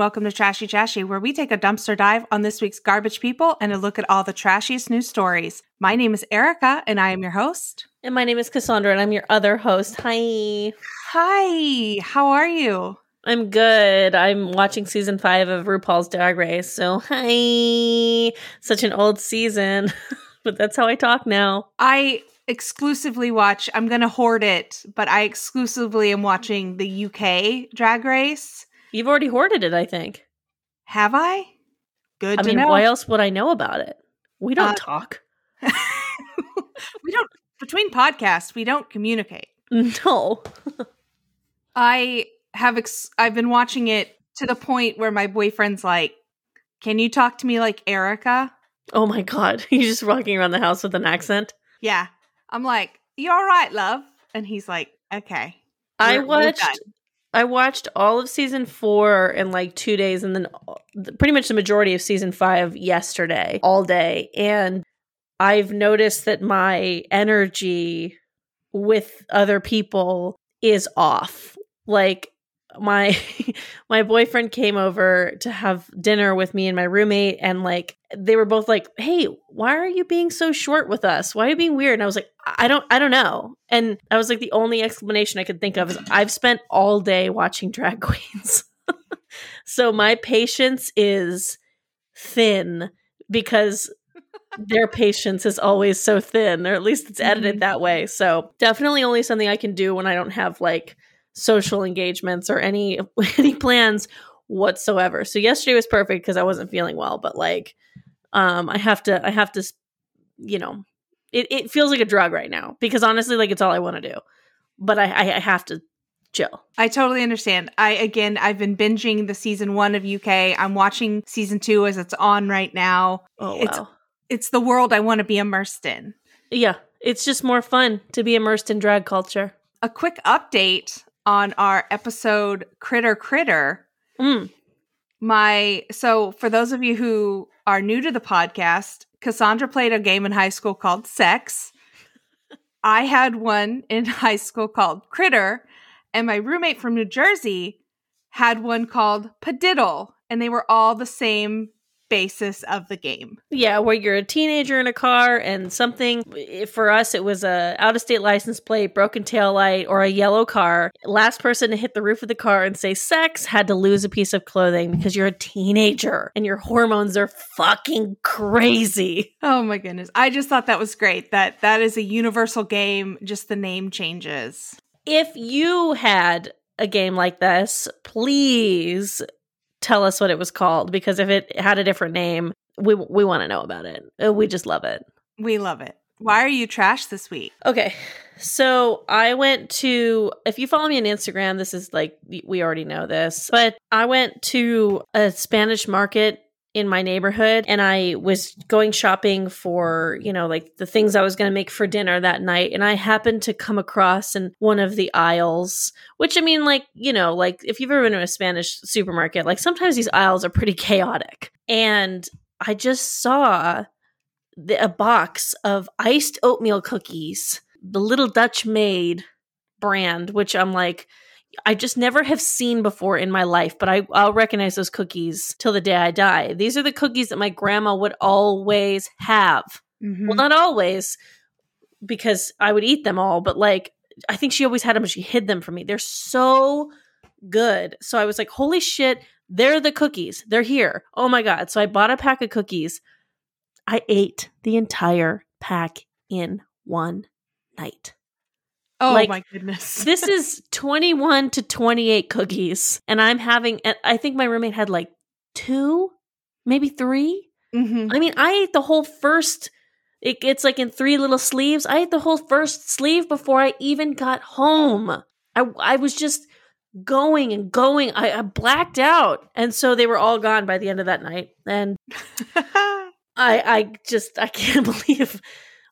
welcome to Trashy Trashy, where we take a dumpster dive on this week's garbage people and a look at all the trashiest news stories. My name is Erica, and I am your host. And my name is Cassandra, and I'm your other host. Hi. Hi, how are you? I'm good. I'm watching season five of RuPaul's Drag Race. So, hi. Such an old season, but that's how I talk now. I exclusively watch, I'm going to hoard it, but I exclusively am watching the UK Drag Race. You've already hoarded it, I think. Have I? Good I mean, know. why else would I know about it? We don't Uh, talk. we don't, between podcasts, we don't communicate. No. I have ex- I've been watching it to the point where my boyfriend's like, "Can you talk to me like Erica?" Oh my God. He's just walking around the house with an accent. Yeah. I'm like, you're all right, love?" And he's like, "Okay." I watched. Done." I watched all of season four in like two days, and then uh, pretty much the majority of season five yesterday, all day. And I've noticed that my energy with other people is off. Like my my boyfriend came over to have dinner with me and my roommate, and like they were both like, "Hey, why are you being so short with us? Why are you being weird?" And I was like, "I don't, I don't know." And I was like, the only explanation I could think of is I've spent all day watching drag queens, so my patience is thin because their patience is always so thin, or at least it's edited Mhm. that way. So definitely only something I can do when I don't have like social engagements or any any plans whatsoever. So yesterday was perfect because I wasn't feeling well, but like um I have to I have to you know it, it feels like a drug right now because honestly like it's all I want to do. But I, I I have to chill. I totally understand. I again, I've been binging the season 1 of UK. I'm watching season 2 as it's on right now. Oh It's- It's the world I want to be immersed in. Yeah, it's just more fun to be immersed in drag culture. A quick update on our episode Critter Critter. Mm. my so for those of you who are new to the podcast cassandra played a game in high school called sex i had one in high school called critter and my roommate from new jersey had one called padiddle and they were all the same basis of the game Yeah, where you're a teenager in a car and something for us it was a out of state license plate, broken tail light, or a yellow car. Last person to hit the roof of the car and say sex had to lose a piece of clothing because you're a teenager and your hormones are fucking crazy. oh my goodness i just thought that was great that that is a universal game just the name changes If you had a game like this, please tell us what it was called because if it had a different name, we we want to know about it. Uh, We just love it. we love it why are you trash this week Okay. So I went to, if you follow me on Instagram, this is like, we already know this, but I went to a Spanish market in my neighborhood and I was going shopping for, you know, like the things I was going to make for dinner that night. And I happened to come across in one of the aisles, which I mean, like, you know, like if you've ever been to a Spanish supermarket, like sometimes these aisles are pretty chaotic. And I just saw the, a box of iced oatmeal cookies, the Little Dutch Maid brand, which I'm like, I just never have seen before in my life, but I, I'll recognize those cookies till the day I die. These are the cookies that my grandma would always have. Mhm. Well, not always, because I would eat them all, but like, I think she always had them, but she hid them from me. They're so good. So I was like, holy shit, they're the cookies. They're here. Oh my God. So I bought a pack of cookies. I ate the entire pack in one night. Oh like, my goodness This is 21 to 28 cookies. And I'm having, and I think my roommate had like two, maybe three. Mhm. I mean, I ate the whole first. It, it's like in three little sleeves. I ate the whole first sleeve before I even got home. I I was just going and going. I, I blacked out, and so they were all gone by the end of that night. And I I just I can't believe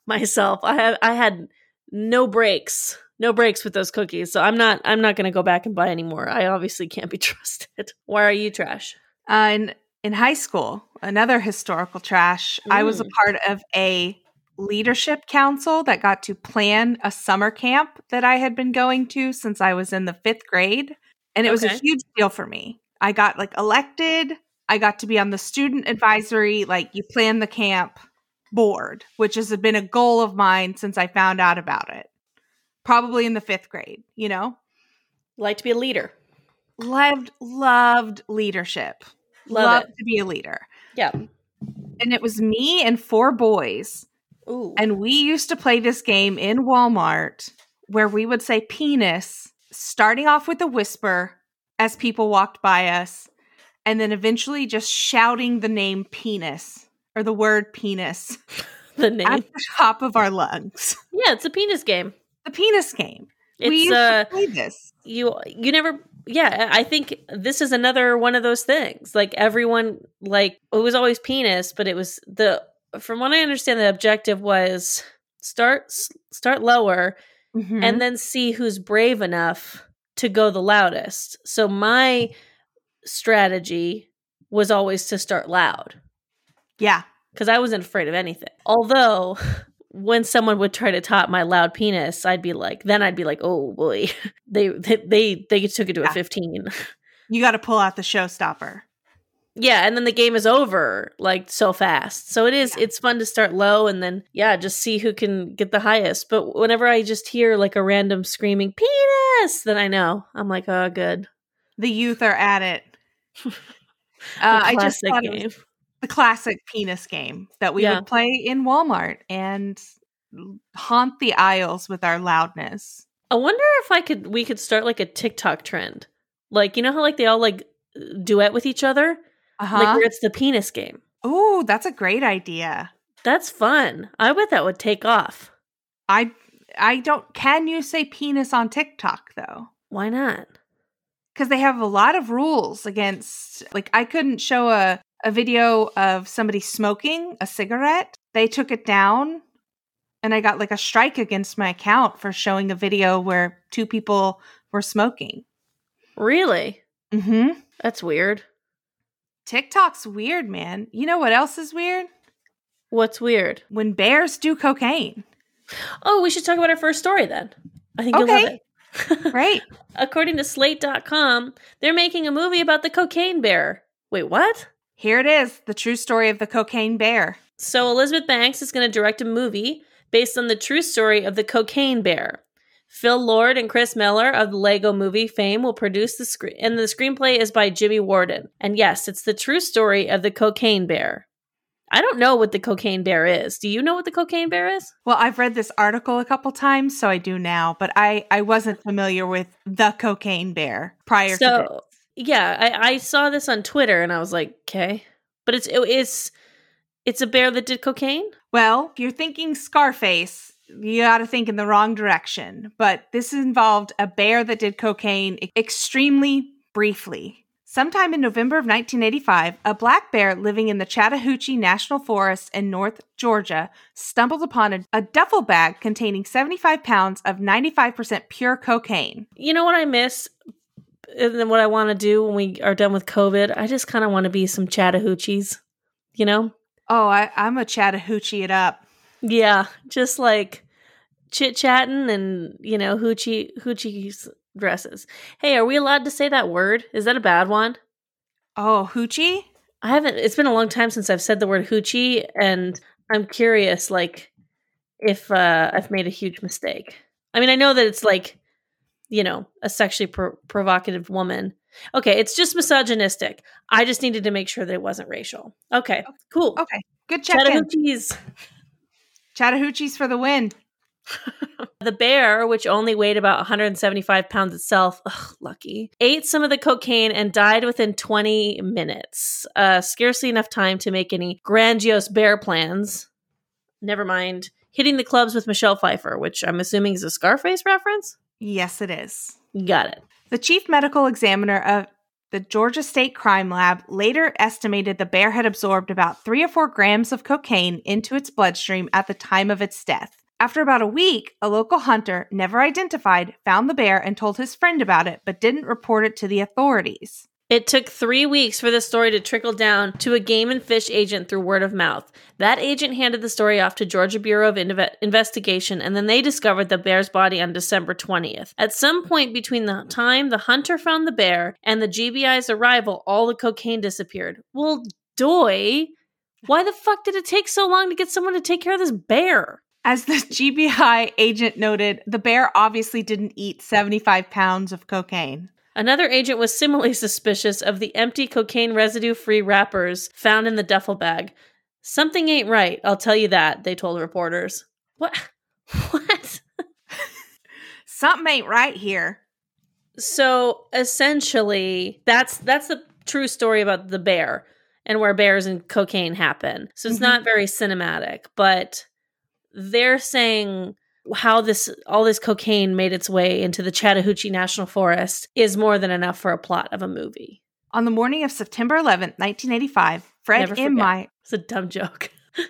myself. I I had no breaks, no breaks with those cookies. So I'm not I'm not going to go back and buy anymore. I obviously can't be trusted. Why are you trash? Uh, in in high school, another historical trash. I was a Mm. part of a leadership council that got to plan a summer camp that I had been going to since I was in the fifth grade, and it was a huge deal for me. I got like elected. I got to be on the student advisory, like you plan the camp board, which has been a goal of mine since I found out about it. Probably in the fifth grade, you know? Like to be a leader. Loved, loved leadership. Love loved it. to be a leader. Yeah. And it was me and four boys. Ooh. And we used to play this game in Walmart where we would say penis, starting off with a whisper as people walked by us, and then eventually just shouting the name penis or the word penis the name. at the top of our lungs. yeah, it's a penis game. The penis game. It's we used uh to play this. you you never yeah, I think this is another one of those things. Like everyone like it was always penis, but it was the from what I understand the objective was start start lower Mhm. and then see who's brave enough to go the loudest. So my strategy was always to start loud yeah. because I wasn't afraid of anything. Although when someone would try to top my loud penis, I'd be like, then I'd be like, oh boy, they they they, they took it to Yeah. a fifteen. You got to pull out the showstopper. yeah, and then the game is over like so fast. So it is Yeah. it's fun to start low and then yeah, just see who can get the highest. But whenever I just hear like a random screaming penis, then I know I'm like, oh, good. The youth are at it. Uh, I just thought it was game. The classic penis game that we Yeah. would play in Walmart and haunt the aisles with our loudness. I wonder if I could we could start like a TikTok trend. Like you know how like they all like duet with each other, like Uh-huh. where it's the penis game. Oh, that's a great idea. That's fun. I bet that would take off. I I don't can you say penis on TikTok though? Why not? Cuz they have a lot of rules against like I couldn't show a a video of somebody smoking a cigarette. They took it down and I got like a strike against my account for showing a video where two people were smoking. Really? Mhm. That's weird. TikTok's weird, man. You know what else is weird? What's weird? When bears do cocaine. Oh, we should talk about our first story then. I think you'll love Okay. it. Right? According to slate.com, they're making a movie about the cocaine bear. Wait, what? Here it is the true story of the cocaine bear. So Elizabeth Banks is going to direct a movie based on the true story of the cocaine bear. Phil Lord and Chris Miller of the Lego movie fame will produce the screen, and the screenplay is by Jimmy Warden. And yes, it's the true story of the cocaine bear. I don't know what the cocaine bear is. Do you know what the cocaine bear is? Well, I've read this article a couple times, so I do now, but I, I wasn't familiar with the cocaine bear prior to this. Yeah, I, I saw this on Twitter and I was like, okay, but it's it, it's it's a bear that did cocaine. Well, if you're thinking Scarface, you got to think in the wrong direction. But this involved a bear that did cocaine extremely briefly. Sometime in November of 1985, a black bear living in the Chattahoochee National Forest in North Georgia stumbled upon a, a duffel bag containing 75 pounds of 95% pure cocaine. You know what I miss? And then what I want to do when we are done with COVID, I just kind of want to be some Chattahoochees. You know? Oh, I, I'm a Chattahoochee it up. Yeah, just like chit chatting and you know hoochie hoochie dresses. Hey, are we allowed to say that word? Is that a bad one? Oh, hoochie? I haven't. It's been a long time since I've said the word hoochie, and I'm curious, like, if uh, I've made a huge mistake. I mean, I know that it's like, you know, a sexually pro- provocative woman. Okay, it's just misogynistic. I just needed to make sure that it wasn't racial. Okay, cool. Okay, good check in. Chattahoochees. Chattahoochees for the win. The bear, which only weighed about 175 pounds itself, ugh, lucky, ate some of the cocaine and died within 20 minutes. Uh, scarcely enough time to make any grandiose bear plans. Never mind hitting the clubs with Michelle Pfeiffer, which I'm assuming is a Scarface reference. Yes, it is. Got it. The chief medical examiner of the Georgia State Crime Lab later estimated the bear had absorbed about three or four grams of cocaine into its bloodstream at the time of its death. After about a week, a local hunter, never identified, found the bear and told his friend about it, but didn't report it to the authorities. It took three weeks for the story to trickle down to a game and fish agent through word of mouth. That agent handed the story off to Georgia Bureau of Inve- Investigation, and then they discovered the bear's body on December 20th. At some point between the time the hunter found the bear and the GBI's arrival, all the cocaine disappeared. Well, doy. Why the fuck did it take so long to get someone to take care of this bear? As the GBI agent noted, the bear obviously didn't eat 75 pounds of cocaine. Another agent was similarly suspicious of the empty cocaine residue free wrappers found in the duffel bag. Something ain't right, I'll tell you that, they told reporters. What? What? Something ain't right here. So essentially, that's that's the true story about the bear and where bears and cocaine happen. So it's Mhm. not very cinematic, but they're saying how this all this cocaine made its way into the Chattahoochee National Forest is more than enough for a plot of a movie. On the morning of September 11th, 1985, Fred M. forget. My- It's a dumb joke.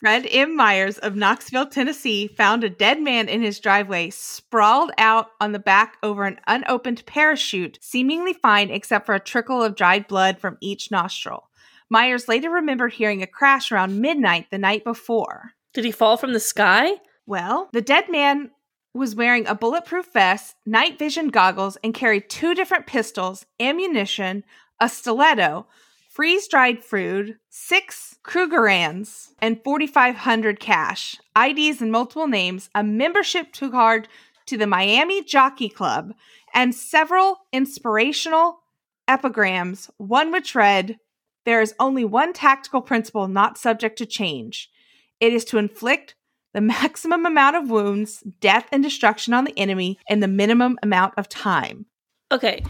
Fred M. Myers of Knoxville, Tennessee, found a dead man in his driveway, sprawled out on the back over an unopened parachute, seemingly fine except for a trickle of dried blood from each nostril. Myers later remembered hearing a crash around midnight the night before. Did he fall from the sky? Well, the dead man was wearing a bulletproof vest, night vision goggles, and carried two different pistols, ammunition, a stiletto, freeze dried food, six Krugerrands, and 4,500 cash, IDs and multiple names, a membership card to the Miami Jockey Club, and several inspirational epigrams, one which read, There is only one tactical principle not subject to change. It is to inflict the maximum amount of wounds, death, and destruction on the enemy in the minimum amount of time. Okay.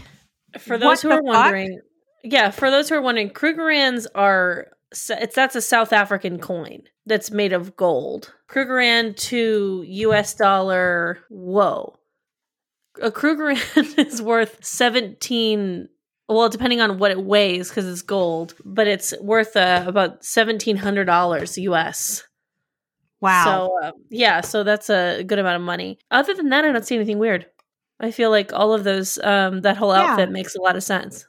For What those who the are wondering, yeah, for those who are wondering, Krugerrands are it's that's a South African coin that's made of gold. Krugerrand to US dollar, whoa. A Krugerrand is worth 17 well, depending on what it weighs because it's gold, but it's worth uh, about $1700 US. Wow. So uh, yeah, so that's a good amount of money. Other than that, I don't see anything weird. I feel like all of those, um, that whole Yeah. outfit makes a lot of sense.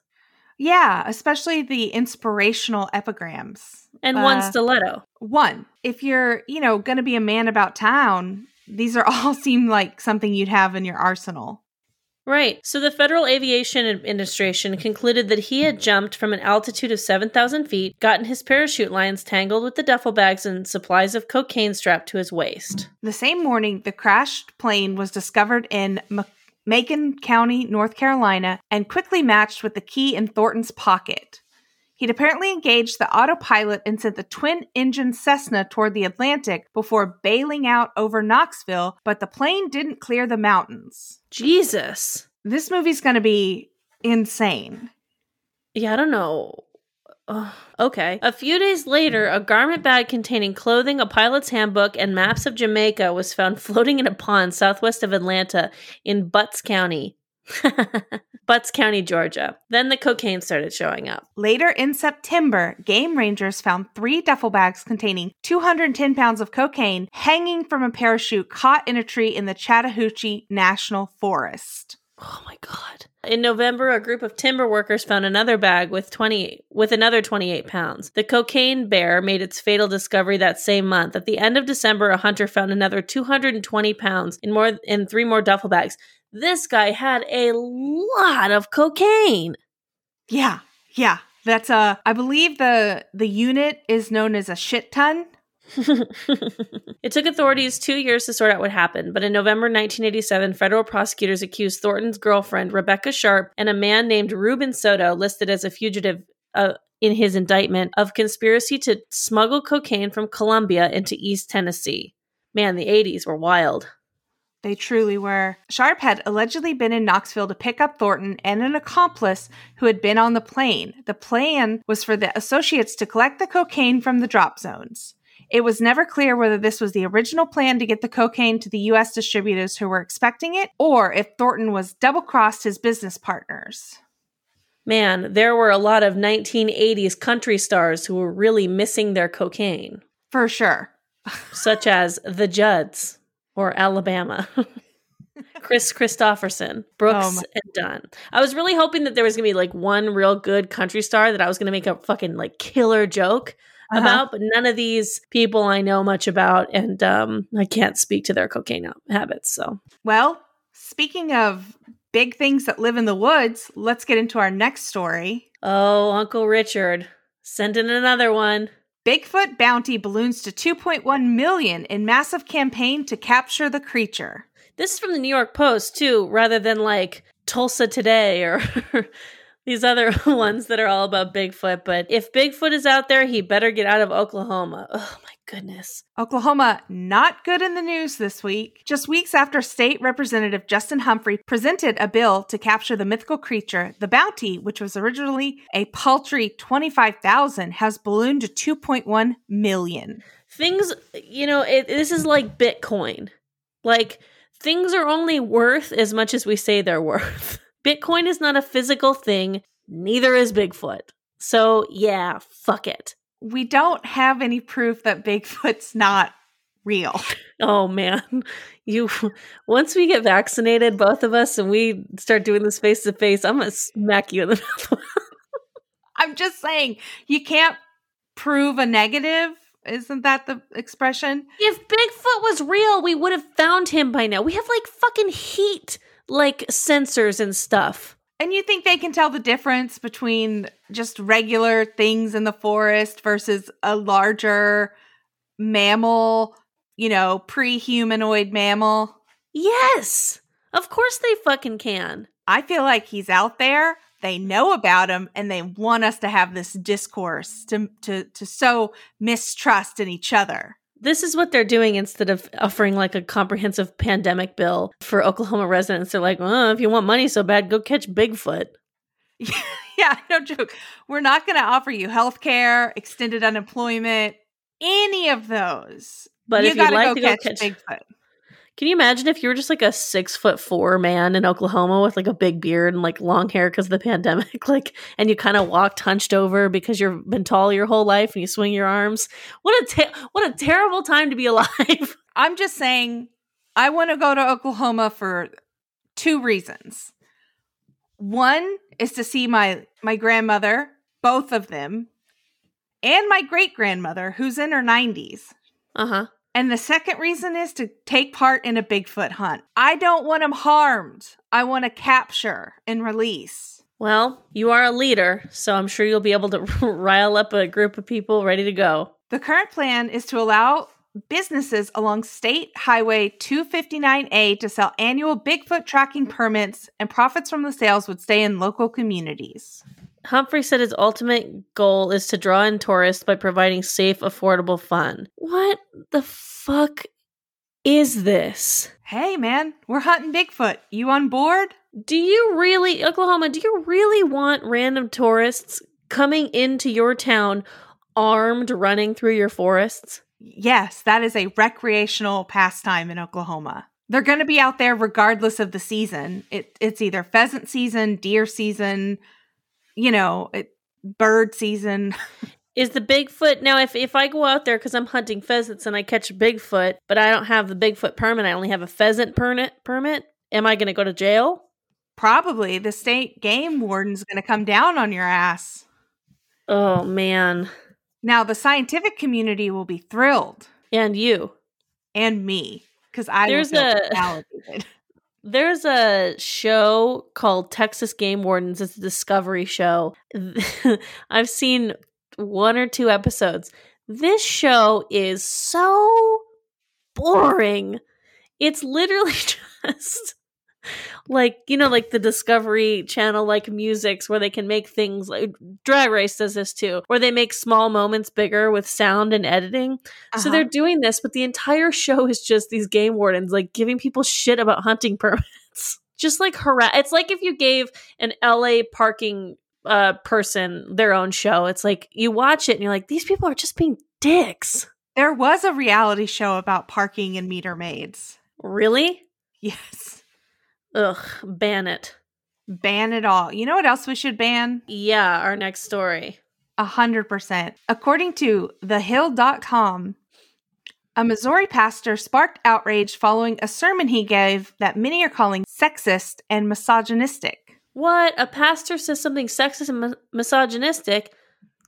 yeah, especially the inspirational epigrams. And one Uh, stiletto. One, if you're, you know, going to be a man about town, these are all seem like something you'd have in your arsenal. Right. So the Federal Aviation Administration concluded that he had jumped from an altitude of 7,000 feet, gotten his parachute lines tangled with the duffel bags, and supplies of cocaine strapped to his waist. The same morning, the crashed plane was discovered in M- Macon County, North Carolina, and quickly matched with the key in Thornton's pocket. He'd apparently engaged the autopilot and sent the twin engine Cessna toward the Atlantic before bailing out over Knoxville, but the plane didn't clear the mountains. Jesus. This movie's going to be insane. Yeah, I don't know. Ugh. okay. A few days later, a garment bag containing clothing, a pilot's handbook, and maps of Jamaica was found floating in a pond southwest of Atlanta in Butts County. Butts County, Georgia. Then the cocaine started showing up. Later in September, game rangers found three duffel bags containing 210 pounds of cocaine hanging from a parachute caught in a tree in the Chattahoochee National Forest. Oh my god. In November, a group of timber workers found another bag with 20 with another 28 pounds. The cocaine bear made its fatal discovery that same month. At the end of December, a hunter found another 220 pounds in more in three more duffel bags. This guy had a lot of cocaine. Yeah, yeah. That's a I believe the the unit is known as a shit ton. it took authorities two years to sort out what happened, but in November 1987, federal prosecutors accused Thornton's girlfriend, Rebecca Sharp, and a man named Ruben Soto, listed as a fugitive uh, in his indictment, of conspiracy to smuggle cocaine from Colombia into East Tennessee. Man, the 80s were wild. They truly were. Sharp had allegedly been in Knoxville to pick up Thornton and an accomplice who had been on the plane. The plan was for the associates to collect the cocaine from the drop zones. It was never clear whether this was the original plan to get the cocaine to the U.S. distributors who were expecting it, or if Thornton was double crossed his business partners. Man, there were a lot of 1980s country stars who were really missing their cocaine, For sure. such as the Judds or Alabama. Kris Kristofferson, Brooks Oh and Dunn. I was really hoping that there was gonna be like one real good country star that I was gonna make a fucking like killer joke Uh-huh. about, but none of these people I know much about, and um, I can't speak to their cocaine habits. So Well, speaking of big things that live in the woods, let's get into our next story. Oh, Uncle Richard, send in another one. Bigfoot bounty balloons to 2.1 million in massive campaign to capture the creature. This is from the New York Post, too, rather than like Tulsa Today or these other ones that are all about Bigfoot. But if Bigfoot is out there, he better get out of Oklahoma. Oh, my goodness. Oklahoma not good in the news this week. Just weeks after State Representative Justin Humphrey presented a bill to capture the mythical creature, the bounty, which was originally a paltry 25,000, has ballooned to 2.1 million. Things, you know, it, this is like Bitcoin. Like, things are only worth as much as we say they're worth. Bitcoin is not a physical thing, neither is Bigfoot. So, yeah, fuck it. We don't have any proof that Bigfoot's not real. Oh man, you once we get vaccinated, both of us, and we start doing this face to face, I'm gonna smack you in the mouth. I'm just saying, you can't prove a negative. Isn't that the expression? if Bigfoot was real, we would have found him by now. We have like fucking heat, like sensors and stuff. And you think they can tell the difference between just regular things in the forest versus a larger mammal, you know, pre humanoid mammal? Yes, of course they fucking can. I feel like he's out there. They know about him and they want us to have this discourse to to to sow mistrust in each other. This is what they're doing instead of offering like a comprehensive pandemic bill for Oklahoma residents. They're like, well, if you want money so bad, go catch Bigfoot. yeah, no joke. We're not going to offer you health care, extended unemployment, any of those. But you if you'd like go to go catch, catch- Bigfoot. Can you imagine if you were just like a six foot four man in Oklahoma with like a big beard and like long hair because of the pandemic, like, and you kind of walked hunched over because you've been tall your whole life and you swing your arms? What a what a terrible time to be alive. I'm just saying, I want to go to Oklahoma for two reasons. One is to see my my grandmother, both of them, and my great grandmother, who's in her 90s. Uh huh. And the second reason is to take part in a Bigfoot hunt. I don't want them harmed. I want to capture and release. Well, you are a leader, so I'm sure you'll be able to rile up a group of people ready to go. The current plan is to allow businesses along State Highway 259A to sell annual Bigfoot tracking permits, and profits from the sales would stay in local communities. Humphrey said his ultimate goal is to draw in tourists by providing safe, affordable fun. What the fuck is this? Hey, man, we're hunting Bigfoot. You on board? Do you really, Oklahoma, do you really want random tourists coming into your town armed running through your forests? Yes, that is a recreational pastime in Oklahoma. They're going to be out there regardless of the season. It, it's either pheasant season, deer season, you know, it, bird season. Is the Bigfoot now? If if I go out there because I'm hunting pheasants and I catch a Bigfoot, but I don't have the Bigfoot permit, I only have a pheasant permit. Permit? Am I going to go to jail? Probably the state game warden's going to come down on your ass. Oh man, Now, the scientific community will be thrilled, and you. and me, because I There's a- validated. There's a show called Texas Game Wardens. It's a discovery show. I've seen one or two episodes. This show is so boring. It's literally just like, you know, like the Discovery Channel, like musics where they can make things like Drag Race does this too, where they make small moments bigger with sound and editing. So Uh-huh. they're doing this, but the entire show is just these game wardens like giving people shit about hunting permits. just like harass. It's like if you gave an LA parking uh person their own show. It's like you watch it and you're like, these people are just being dicks. there was a reality show about parking and meter maids. Really? Yes. Ugh, ban it. Ban it all. You know what else we should ban? Yeah, our next story. A hundred percent. According to thehill.com, A Missouri pastor sparked outrage following a sermon he gave that many are calling sexist and misogynistic. What? A pastor says something sexist and mi- misogynistic?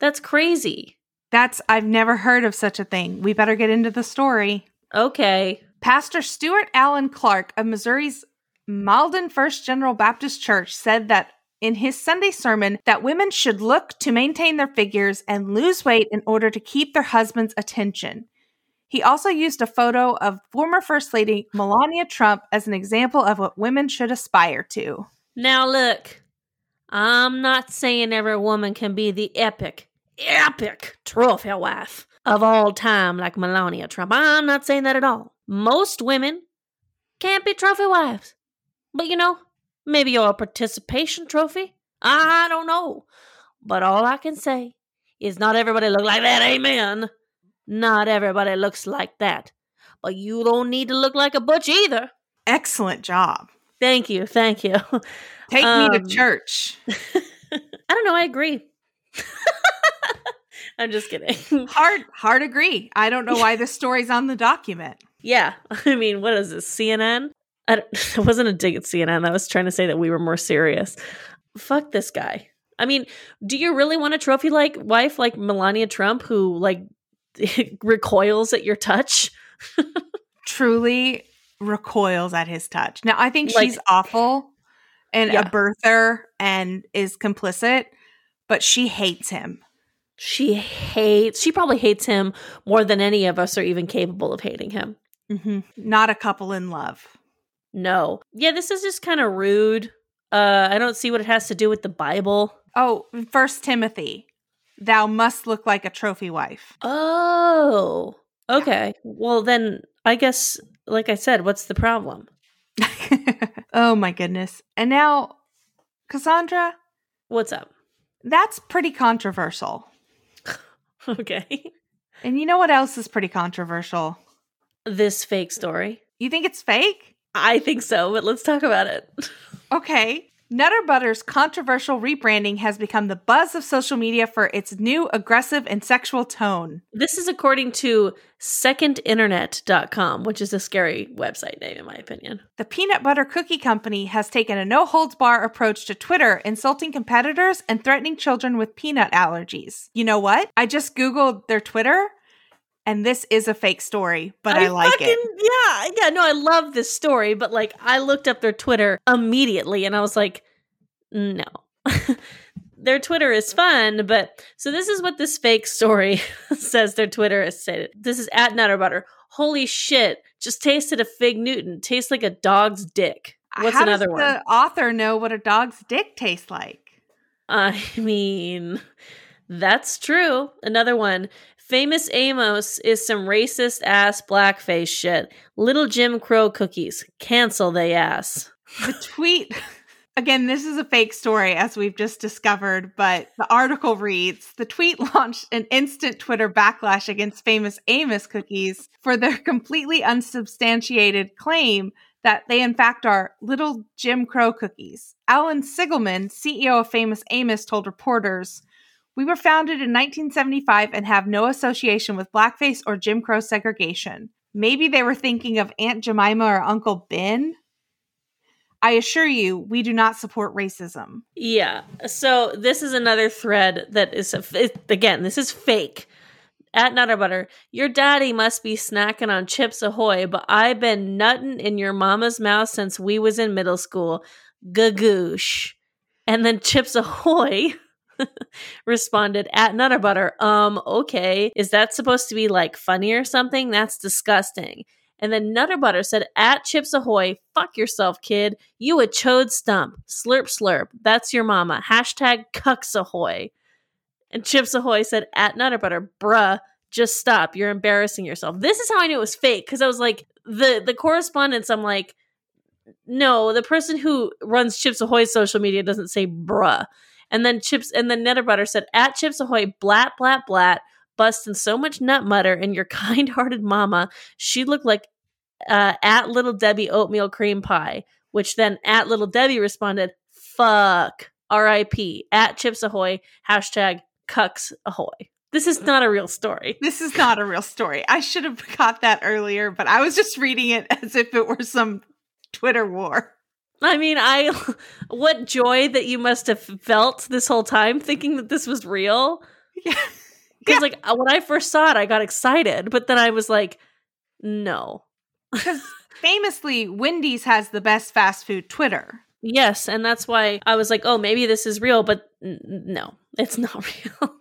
That's crazy. That's, I've never heard of such a thing. We better get into the story. Okay. Pastor Stuart Allen Clark of Missouri's Malden First General Baptist Church said that in his Sunday sermon that women should look to maintain their figures and lose weight in order to keep their husband's attention. He also used a photo of former First Lady Melania Trump as an example of what women should aspire to. Now look, I'm not saying every woman can be the epic, epic trophy wife of all time like Melania Trump. I'm not saying that at all. Most women can't be trophy wives. But you know, maybe you're a participation trophy. I don't know. But all I can say is not everybody look like that, amen. Not everybody looks like that. But you don't need to look like a butch either. Excellent job. Thank you, thank you. Take me Um, to church. I don't know, I agree. I'm just kidding. Hard, hard agree. I don't know why this story's on the document. yeah, I mean, what is this, CNN? I wasn't a dig at CNN. I was trying to say that we were more serious. Fuck this guy. I mean, do you really want a trophy like wife like Melania Trump who like recoils at your touch? Truly recoils at his touch. Now, I think Like- she's awful and Yeah. a birther and is complicit, but she hates him. She hates, she probably hates him more than any of us are even capable of hating him. hmm Not a couple in love. No. Yeah, this is just kind of rude. Uh, I don't see what it has to do with the Bible. Oh, First Timothy, thou must look like a trophy wife. Oh, okay. Well, then I guess, like I said, what's the problem? oh my goodness. And now, Cassandra, What's up? that's pretty controversial. Okay. And you know what else is pretty controversial? This fake story. You think it's fake? I think so, but let's talk about it. Okay. Nutter Butter's controversial rebranding has become the buzz of social media for its new aggressive and sexual tone. This is according to secondinternet.com, which is a scary website name, in my opinion. The Peanut Butter Cookie Company has taken a no holds bar approach to Twitter, insulting competitors and threatening children with peanut allergies. You know what? I just Googled their Twitter, and this is a fake story, but I, like fucking, it. Yeah, yeah, no, I love this story, but like I looked up their Twitter immediately and I was like, no. their Twitter is fun, but so this is what this fake story says their Twitter has stated. This is at Nutter Butter. Holy shit, just tasted a fig Newton. Tastes like a dog's dick. What's How another does one? the author know what a dog's dick tastes like? I mean, that's true. Another one. Famous Amos is some racist ass blackface shit. Little Jim Crow cookies. Cancel they ass. The tweet. Again, this is a fake story, as we've just discovered, but the article reads The tweet launched an instant Twitter backlash against famous Amos cookies for their completely unsubstantiated claim that they, in fact, are little Jim Crow cookies. Alan Sigelman, CEO of Famous Amos, told reporters, We were founded in 1975 and have no association with blackface or Jim Crow segregation. Maybe they were thinking of Aunt Jemima or Uncle Ben? I assure you, we do not support racism. Yeah. So this is another thread that is, again, this is fake. At Nutter Butter, your daddy must be snacking on Chips Ahoy, but I've been nutting in your mama's mouth since we was in middle school. Gagoosh. And then Chips Ahoy responded at Nutter Butter, um, okay. Is that supposed to be like funny or something? That's disgusting. And then Nutter Butter said, at Chips Ahoy, fuck yourself, kid. You a chode stump. Slurp slurp. That's your mama. Hashtag cucks ahoy. And Chips Ahoy said, at Nutter Butter, bruh, just stop. You're embarrassing yourself. This is how I knew it was fake, because I was like, the the correspondence, I'm like, no, the person who runs Chips Ahoy's social media doesn't say bruh. And then Chips and then Nutter Butter said, at Chips Ahoy, blat, blat, blat, busting so much nut mutter and your kind hearted mama, she looked like uh, at Little Debbie oatmeal cream pie, which then at Little Debbie responded, fuck, RIP, at Chips Ahoy, hashtag cucks ahoy. This is not a real story. This is not a real story. I should have caught that earlier, but I was just reading it as if it were some Twitter war. I mean, I what joy that you must have felt this whole time thinking that this was real. Yeah. Because like uh, when I first saw it, I got excited, but then I was like, no. Because famously, Wendy's has the best fast food Twitter. Yes, and that's why I was like, oh, maybe this is real, but n- no, it's not real.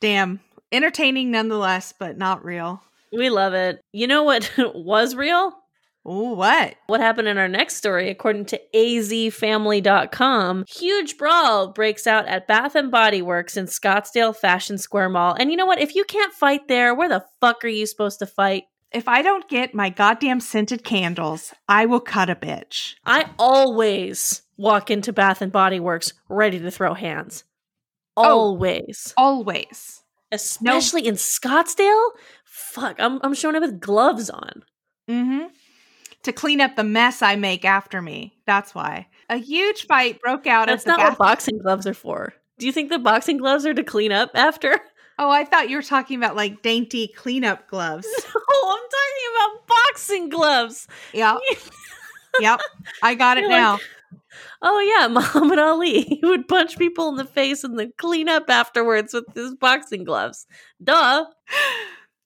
Damn. Entertaining nonetheless, but not real. we love it. You know what was real? Ooh, what? What happened in our next story, according to azfamily.com, huge brawl breaks out at Bath and Body Works in Scottsdale Fashion Square Mall. And you know what? If you can't fight there, where the fuck are you supposed to fight? If I don't get my goddamn scented candles, I will cut a bitch. I always walk into Bath and Body Works ready to throw hands. Oh. Always. Always. Especially in Scottsdale? Fuck, I'm I'm showing up with gloves on. Mm-hmm. To clean up the mess I make after me. That's why. A huge fight broke out That's at the not bath- what boxing gloves are for. Do you think the boxing gloves are to clean up after? Oh, I thought you were talking about like dainty cleanup gloves. No, I'm talking about boxing gloves. Yep. yep. I got it You're now. like, Oh yeah, Muhammad Ali. He would punch people in the face and then clean up afterwards with his boxing gloves. Duh.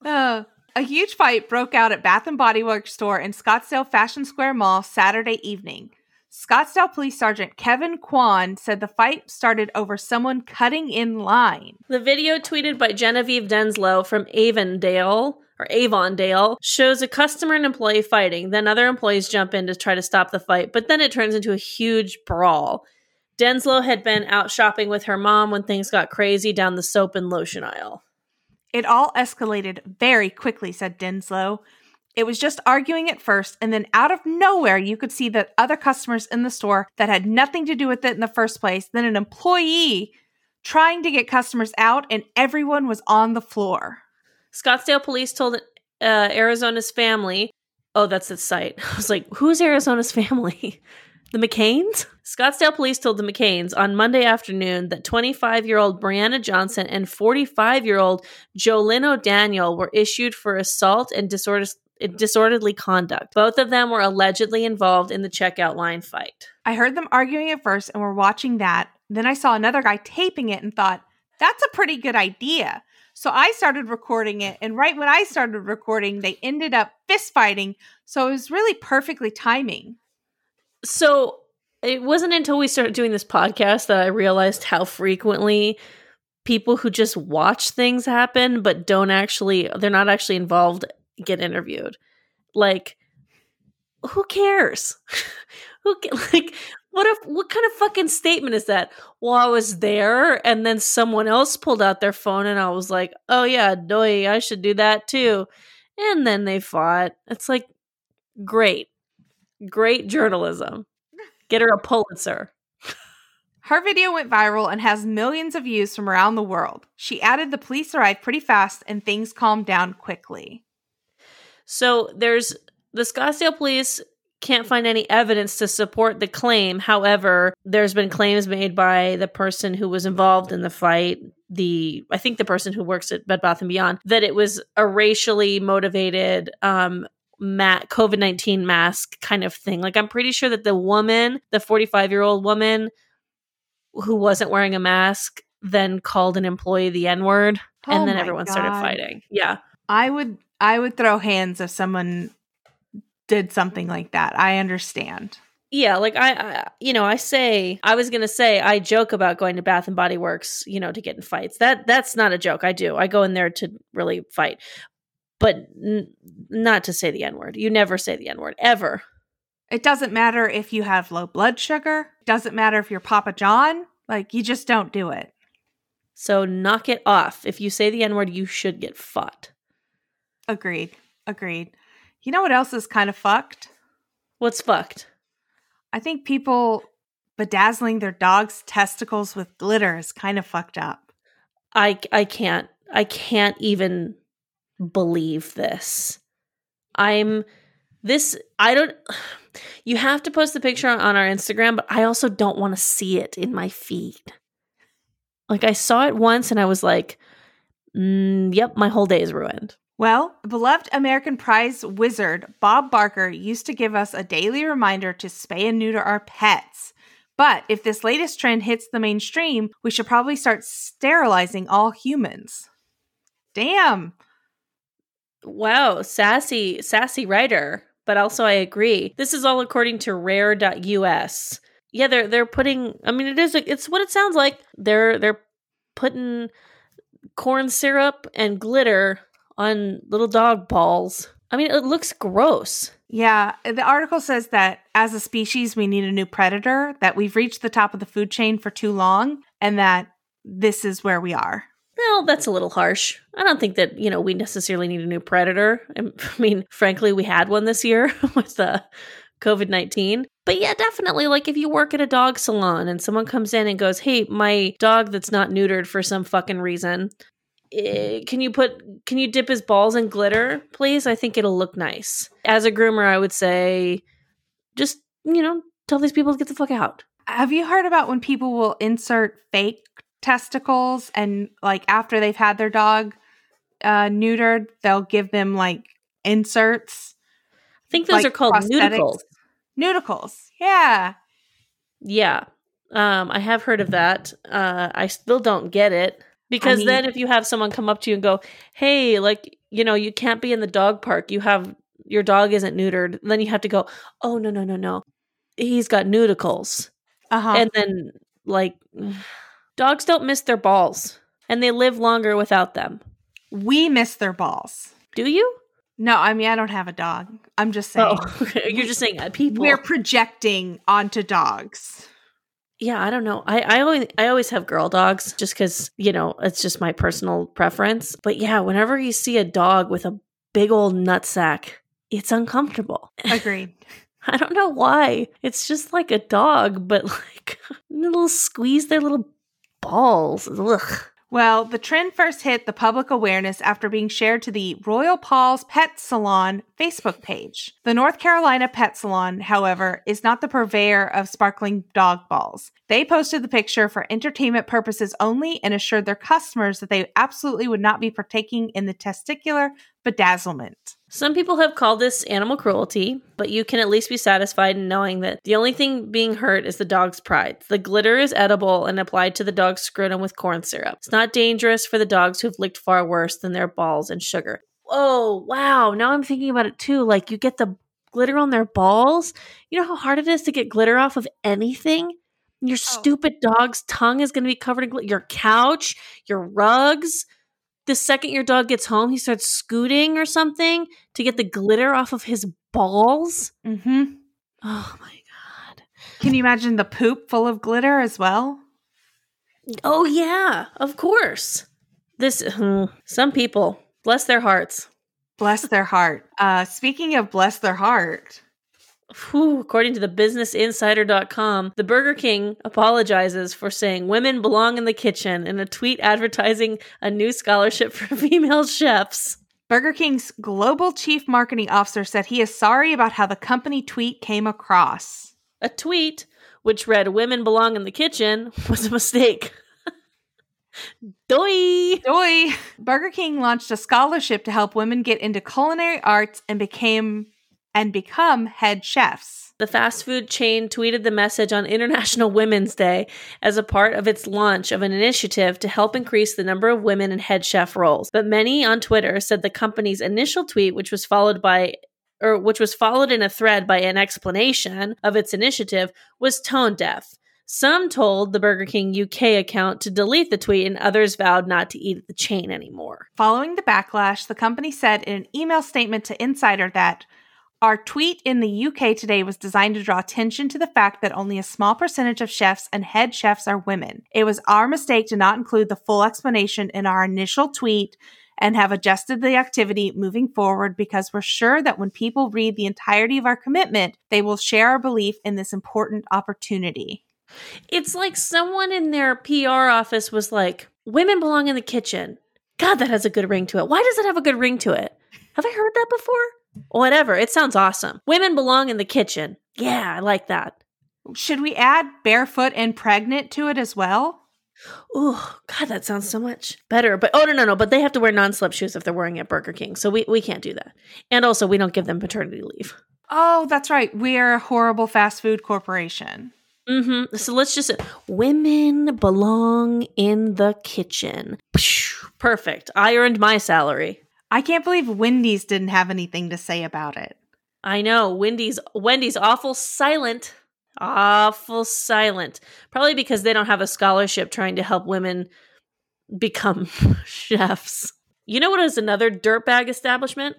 Uh, a huge fight broke out at Bath and Body Works store in Scottsdale Fashion Square Mall Saturday evening. Scottsdale Police Sergeant Kevin Kwan said the fight started over someone cutting in line. The video tweeted by Genevieve Denslow from Avondale or Avondale shows a customer and employee fighting. Then other employees jump in to try to stop the fight, but then it turns into a huge brawl. Denslow had been out shopping with her mom when things got crazy down the soap and lotion aisle. It all escalated very quickly, said Denslow. It was just arguing at first, and then out of nowhere, you could see that other customers in the store that had nothing to do with it in the first place, then an employee trying to get customers out, and everyone was on the floor. Scottsdale police told uh, Arizona's family, oh, that's the site. I was like, who's Arizona's family? The McCains? Scottsdale police told the McCains on Monday afternoon that 25 year old Brianna Johnson and 45 year old Jolyn O'Daniel were issued for assault and disorder- disorderly conduct. Both of them were allegedly involved in the checkout line fight. I heard them arguing at first and were watching that. Then I saw another guy taping it and thought, that's a pretty good idea. So I started recording it. And right when I started recording, they ended up fist fighting. So it was really perfectly timing. So it wasn't until we started doing this podcast that I realized how frequently people who just watch things happen but don't actually they're not actually involved get interviewed. Like who cares? who like what if what kind of fucking statement is that? Well, I was there and then someone else pulled out their phone and I was like, "Oh yeah, doy, I should do that too." And then they fought. It's like great. Great journalism. Get her a Pulitzer. Her video went viral and has millions of views from around the world. She added the police arrived pretty fast and things calmed down quickly. So there's the Scottsdale police can't find any evidence to support the claim. However, there's been claims made by the person who was involved in the fight, the I think the person who works at Bed Bath and Beyond, that it was a racially motivated um ma- COVID nineteen mask kind of thing. Like I'm pretty sure that the woman, the 45 year old woman who wasn't wearing a mask, then called an employee the N word, Oh and then everyone started fighting. Yeah. I would I would throw hands if someone did something like that. I understand. yeah like I, I you know i say i was gonna say i joke about going to bath and body works you know to get in fights that that's not a joke i do i go in there to really fight but n- not to say the n word you never say the n word ever It doesn't matter if you have low blood sugar. Doesn't matter if you're Papa John. Like you just don't do it. so knock it off if you say the n word you should get fought Agreed. Agreed. You know what else is kind of fucked? what's fucked I think people bedazzling their dog's testicles with glitter is kind of fucked up. i i can't i can't even believe this i'm this i don't you have to post the picture on our instagram but i also don't want to see it in my feed Like I saw it once and I was like, mm, yep, my whole day is ruined. Well, beloved American prize wizard Bob Barker used to give us a daily reminder to spay and neuter our pets. But if this latest trend hits the mainstream, we should probably start sterilizing all humans. Damn. Wow, sassy, sassy writer. But also I agree. This is all according to rare.us. Yeah, they're they're putting I mean it is it's what it sounds like. They're they're putting corn syrup and glitter on little dog balls. I mean, it looks gross. Yeah, uh, the article says that as a species, we need a new predator, that we've reached the top of the food chain for too long, and that this is where we are. Well, that's a little harsh. I don't think that, you know, we necessarily need a new predator. I mean, frankly, we had one this year with the COVID 19. But yeah, definitely. Like if you work at a dog salon and someone comes in and goes, Hey, my dog that's not neutered for some fucking reason, eh, can you put, can you dip his balls in glitter, please? I think it'll look nice. As a groomer, I would say just, you know, tell these people to get the fuck out. Have you heard about when people will insert fake testicles and like after they've had their dog uh neutered, they'll give them like inserts? I think those Like are called prosthetics? nudicles. Nudicles. Yeah. Yeah. Um, I have heard of that. Uh, I still don't get it because mean- then if you have someone come up to you and go, "Hey, like, you know, you can't be in the dog park. You have your dog isn't neutered." Then you have to go, "Oh, no, no, no, no. He's got nudicles." Uh-huh. And then like dogs don't miss their balls and they live longer without them. we miss their balls. Do you? No, I mean I don't have a dog. I'm just saying. Oh. You're just saying uh, people. We're projecting onto dogs. Yeah, I don't know. I, I always I always have girl dogs just because you know it's just my personal preference. But yeah, whenever you see a dog with a big old nutsack, it's uncomfortable. Agreed. I don't know why. It's just like a dog, but like a little squeeze their little balls. Ugh. Well, the trend first hit the public awareness after being shared to the Royal Paul's Pet Salon Facebook page. The North Carolina Pet Salon, however, is not the purveyor of sparkling dog balls. They posted the picture for entertainment purposes only and assured their customers that they absolutely would not be partaking in the testicular bedazzlement. Some people have called this animal cruelty, but you can at least be satisfied in knowing that the only thing being hurt is the dog's pride. The glitter is edible and applied to the dog's scrotum with corn syrup. It's not dangerous for the dogs who've licked far worse than their balls and sugar. Oh, wow. Now I'm thinking about it too. Like you get the glitter on their balls. You know how hard it is to get glitter off of anything? Your stupid dog's tongue is going to be covered in glitter. Your couch, your rugs. The second your dog gets home, he starts scooting or something to get the glitter off of his balls. Mm-hmm. Oh my god. Can you imagine the poop full of glitter as well? Oh yeah, of course. This hmm, some people bless their hearts. Bless their heart. Uh, speaking of bless their heart, Whew, according to the businessinsider.com, the Burger King apologizes for saying women belong in the kitchen in a tweet advertising a new scholarship for female chefs. Burger King's global chief marketing officer said he is sorry about how the company tweet came across. A tweet which read women belong in the kitchen was a mistake. Doi. Joy! Burger King launched a scholarship to help women get into culinary arts and became and become head chefs. The fast food chain tweeted the message on International Women's Day as a part of its launch of an initiative to help increase the number of women in head chef roles. But many on Twitter said the company's initial tweet, which was followed by or which was followed in a thread by an explanation of its initiative, was tone deaf. Some told the Burger King UK account to delete the tweet, and others vowed not to eat at the chain anymore. Following the backlash, the company said in an email statement to Insider that our tweet in the UK today was designed to draw attention to the fact that only a small percentage of chefs and head chefs are women. It was our mistake to not include the full explanation in our initial tweet and have adjusted the activity moving forward because we're sure that when people read the entirety of our commitment, they will share our belief in this important opportunity. It's like someone in their PR office was like, Women belong in the kitchen. God, that has a good ring to it. Why does it have a good ring to it? Have I heard that before? Whatever. It sounds awesome. Women belong in the kitchen. Yeah, I like that. Should we add barefoot and pregnant to it as well? Oh God, that sounds so much better. But oh no, no, no. But they have to wear non-slip shoes if they're wearing at Burger King, so we we can't do that. And also, we don't give them paternity leave. Oh, that's right. We're a horrible fast food corporation. Mm-hmm. So let's just women belong in the kitchen. Perfect. I earned my salary. I can't believe Wendy's didn't have anything to say about it. I know. Wendy's Wendy's awful silent. Awful silent. Probably because they don't have a scholarship trying to help women become chefs. You know what is another dirtbag establishment?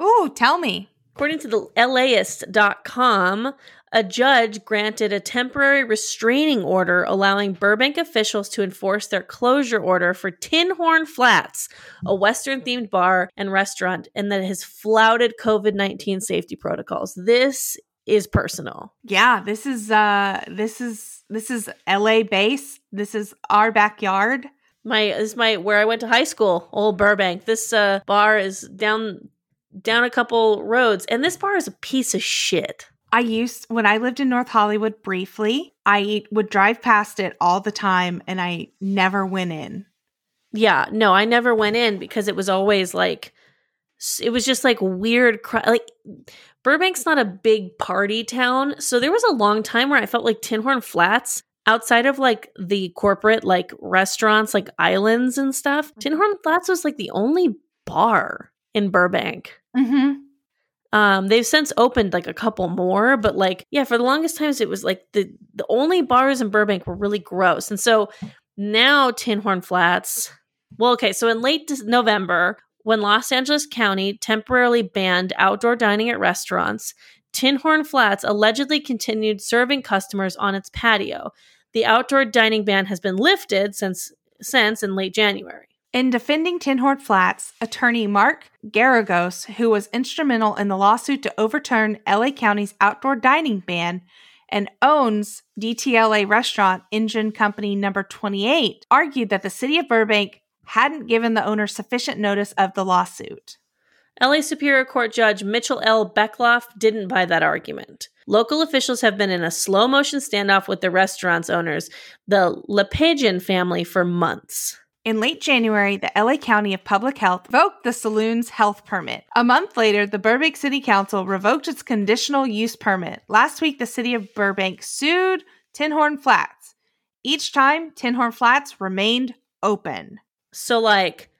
Ooh, tell me. According to the LAist.com, a judge granted a temporary restraining order allowing Burbank officials to enforce their closure order for Tin Horn Flats, a Western themed bar and restaurant, and that has flouted COVID 19 safety protocols. This is personal. Yeah, this is uh this is this is LA base. This is our backyard. My this is my where I went to high school, old Burbank. This uh bar is down down a couple roads and this bar is a piece of shit. I used when I lived in North Hollywood briefly, I would drive past it all the time and I never went in. Yeah, no, I never went in because it was always like it was just like weird like Burbank's not a big party town, so there was a long time where I felt like Tin Horn Flats outside of like the corporate like restaurants like islands and stuff, Tin Horn Flats was like the only bar in Burbank. Mhm. Um, they've since opened like a couple more, but like, yeah, for the longest times it was like the the only bars in Burbank were really gross. And so now Tin Horn Flats, well, okay, so in late November, when Los Angeles County temporarily banned outdoor dining at restaurants, Tin Horn Flats allegedly continued serving customers on its patio. The outdoor dining ban has been lifted since since in late January. In defending Tin Horn Flats, attorney Mark Geragos, who was instrumental in the lawsuit to overturn LA County's outdoor dining ban and owns DTLA restaurant Engine Company number 28, argued that the city of Burbank hadn't given the owner sufficient notice of the lawsuit. LA Superior Court Judge Mitchell L. Beckloff didn't buy that argument. Local officials have been in a slow motion standoff with the restaurant's owners, the Lepejian family, for months. In late January, the LA County of Public Health revoked the saloon's health permit. A month later, the Burbank City Council revoked its conditional use permit. Last week, the city of Burbank sued Tin Horn Flats. Each time, Tin Horn Flats remained open. So, like,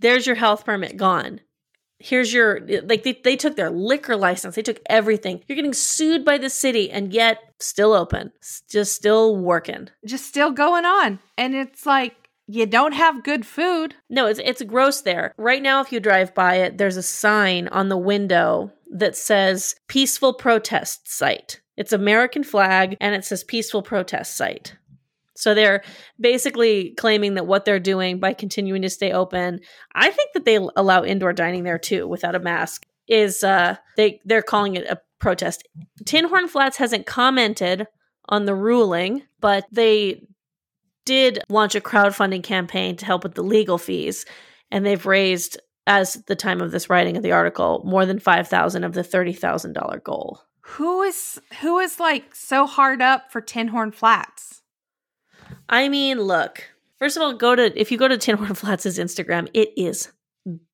there's your health permit gone. Here's your, like, they, they took their liquor license, they took everything. You're getting sued by the city and yet still open, just still working. Just still going on. And it's like, you don't have good food. No, it's it's gross there. Right now if you drive by it, there's a sign on the window that says peaceful protest site. It's American flag and it says peaceful protest site. So they're basically claiming that what they're doing by continuing to stay open, I think that they allow indoor dining there too without a mask. Is uh they they're calling it a protest. Tin Horn Flats hasn't commented on the ruling, but they did launch a crowdfunding campaign to help with the legal fees, and they've raised, as the time of this writing of the article, more than five thousand of the thirty thousand dollar goal. Who is who is like so hard up for Tin Horn Flats? I mean, look. First of all, go to if you go to Tin Horn Flats' Instagram, it is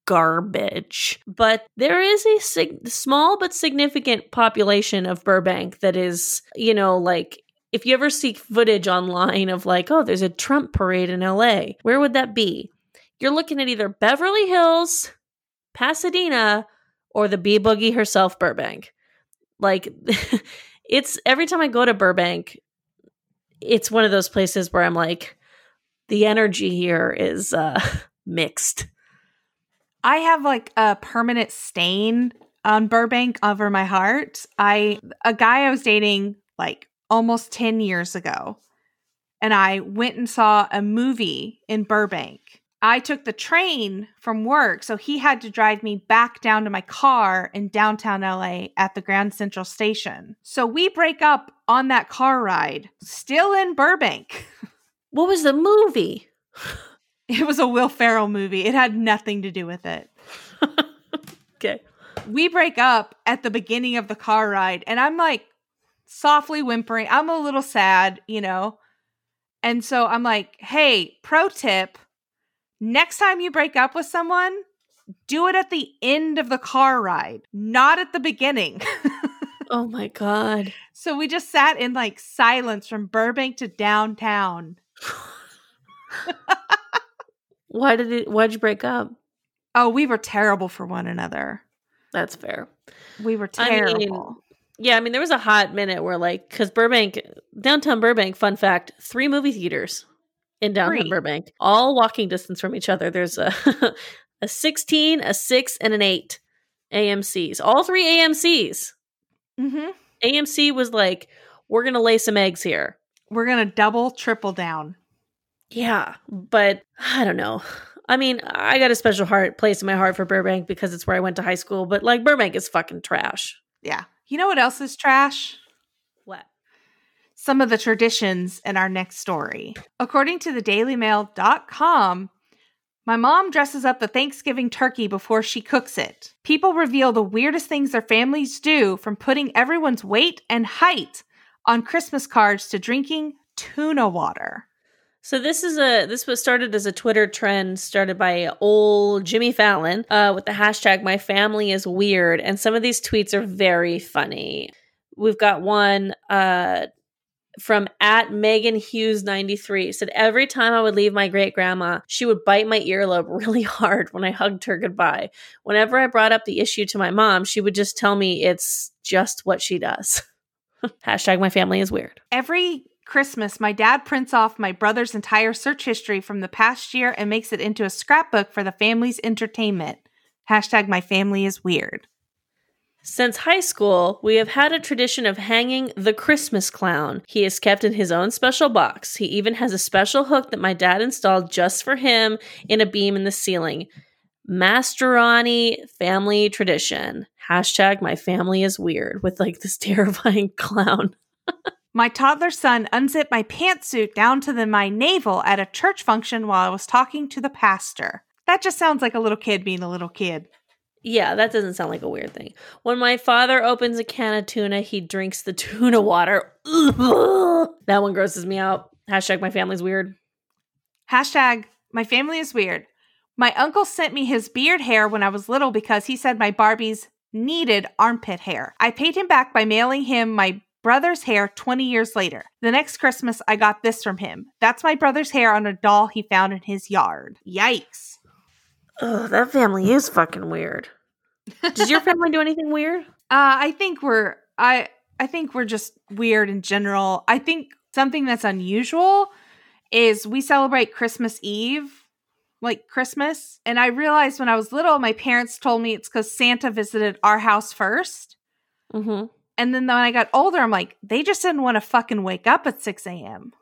garbage. But there is a sig- small but significant population of Burbank that is, you know, like if you ever see footage online of like, oh, there's a Trump parade in LA, where would that be? You're looking at either Beverly Hills, Pasadena, or the B Boogie herself, Burbank. Like, it's every time I go to Burbank, it's one of those places where I'm like, the energy here is uh, mixed. I have like a permanent stain on Burbank over my heart. I a guy I was dating like almost 10 years ago. And I went and saw a movie in Burbank. I took the train from work, so he had to drive me back down to my car in downtown LA at the Grand Central Station. So we break up on that car ride, still in Burbank. What was the movie? It was a Will Ferrell movie. It had nothing to do with it. okay. We break up at the beginning of the car ride, and I'm like, softly whimpering. I'm a little sad, you know. And so I'm like, hey, pro tip next time you break up with someone, do it at the end of the car ride, not at the beginning. Oh my god. so we just sat in like silence from Burbank to downtown. Why did it why'd you break up? Oh, we were terrible for one another. That's fair. We were I mean, terrible. Yeah, I mean there was a hot minute where like cuz Burbank downtown Burbank, fun fact, three movie theaters in downtown Three. Burbank, all walking distance from each other. There's a a 16, a 6 and an 8 AMCs. All three AMCs. hmm AMC was like we're going to lay some eggs here. We're going to double, triple down. Yeah, but I don't know. I mean, I got a special heart place in my heart for Burbank because it's where I went to high school, but like Burbank is fucking trash. Yeah. You know what else is trash? What? Some of the traditions in our next story. According to the dailymail.com, my mom dresses up the Thanksgiving turkey before she cooks it. People reveal the weirdest things their families do from putting everyone's weight and height on Christmas cards to drinking tuna water. So this is a this was started as a Twitter trend started by old Jimmy Fallon uh, with the hashtag My Family is Weird, and some of these tweets are very funny. We've got one uh, from at Megan Hughes ninety three said every time I would leave my great grandma, she would bite my earlobe really hard when I hugged her goodbye. Whenever I brought up the issue to my mom, she would just tell me it's just what she does. hashtag My Family is Weird. Every Christmas, my dad prints off my brother's entire search history from the past year and makes it into a scrapbook for the family's entertainment. Hashtag my family is weird. Since high school, we have had a tradition of hanging the Christmas clown. He is kept in his own special box. He even has a special hook that my dad installed just for him in a beam in the ceiling. Masterani family tradition. Hashtag my family is weird with like this terrifying clown. My toddler son unzipped my pantsuit down to the, my navel at a church function while I was talking to the pastor. That just sounds like a little kid being a little kid. Yeah, that doesn't sound like a weird thing. When my father opens a can of tuna, he drinks the tuna water. that one grosses me out. Hashtag my family's weird. Hashtag my family is weird. My uncle sent me his beard hair when I was little because he said my Barbies needed armpit hair. I paid him back by mailing him my brother's hair 20 years later. The next Christmas, I got this from him. That's my brother's hair on a doll he found in his yard. Yikes. Oh, that family is fucking weird. Does your family do anything weird? Uh, I think we're I I think we're just weird in general. I think something that's unusual is we celebrate Christmas Eve, like Christmas. And I realized when I was little, my parents told me it's because Santa visited our house first. Mm-hmm. And then when I got older, I'm like, they just didn't want to fucking wake up at 6 a.m.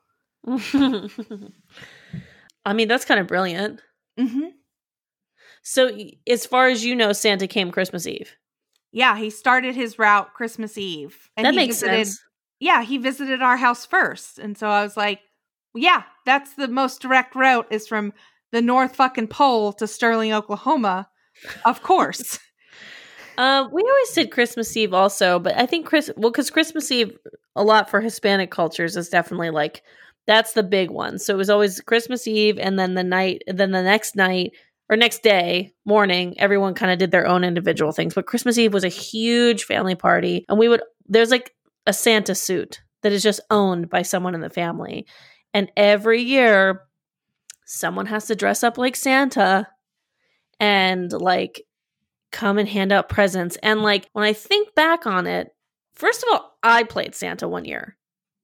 I mean, that's kind of brilliant. Mm-hmm. So, as far as you know, Santa came Christmas Eve. Yeah, he started his route Christmas Eve. And that he makes visited, sense. Yeah, he visited our house first. And so I was like, yeah, that's the most direct route is from the North fucking Pole to Sterling, Oklahoma. Of course. Uh, we always did Christmas Eve also, but I think Chris, well, because Christmas Eve, a lot for Hispanic cultures is definitely like that's the big one. So it was always Christmas Eve, and then the night, then the next night or next day morning, everyone kind of did their own individual things. But Christmas Eve was a huge family party, and we would there's like a Santa suit that is just owned by someone in the family, and every year someone has to dress up like Santa and like come and hand out presents. And like when I think back on it, first of all, I played Santa one year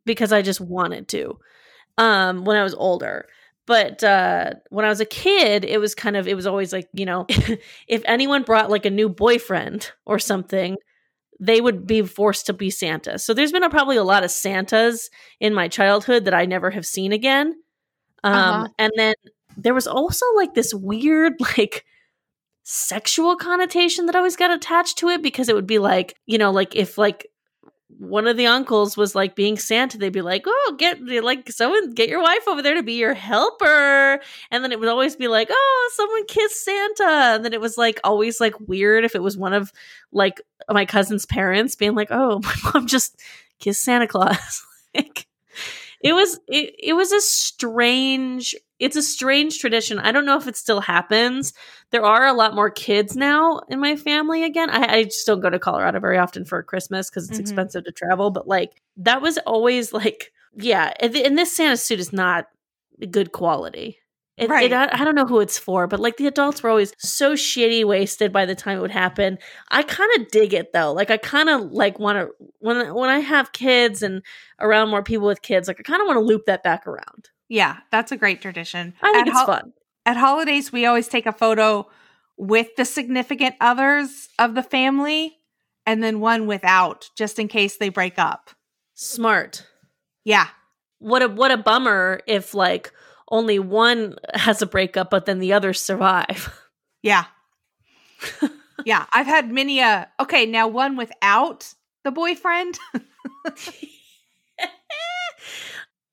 because I just wanted to um when I was older. But uh when I was a kid, it was kind of it was always like, you know, if anyone brought like a new boyfriend or something, they would be forced to be Santa. So there's been a, probably a lot of Santas in my childhood that I never have seen again. Um Uh-huh. and then there was also like this weird like sexual connotation that always got attached to it because it would be like, you know, like if like one of the uncles was like being Santa, they'd be like, "Oh, get like someone get your wife over there to be your helper," and then it would always be like, "Oh, someone kissed Santa," and then it was like always like weird if it was one of like my cousin's parents being like, "Oh, my mom just kissed Santa Claus," like it was it, it was a strange it's a strange tradition. I don't know if it still happens. There are a lot more kids now in my family again. I, I just don't go to Colorado very often for Christmas because it's Mhm. expensive to travel. But like that was always like, yeah. And, th- and this Santa suit is not good quality. It, it- Right. I, I don't know who it's for, but like the adults were always so shitty wasted by the time it would happen. I kind of dig it though. Like I kind of like want to when when I have kids and around more people with kids, like I kind of want to loop that back around. Yeah, that's a great tradition. I think At it's hol- fun. At holidays, we always take a photo with the significant others of the family and then one without, just in case they break up. Smart. Yeah. What a what a bummer if like only one has a breakup, but then the others survive. Yeah. yeah. I've had many a okay, now one without the boyfriend.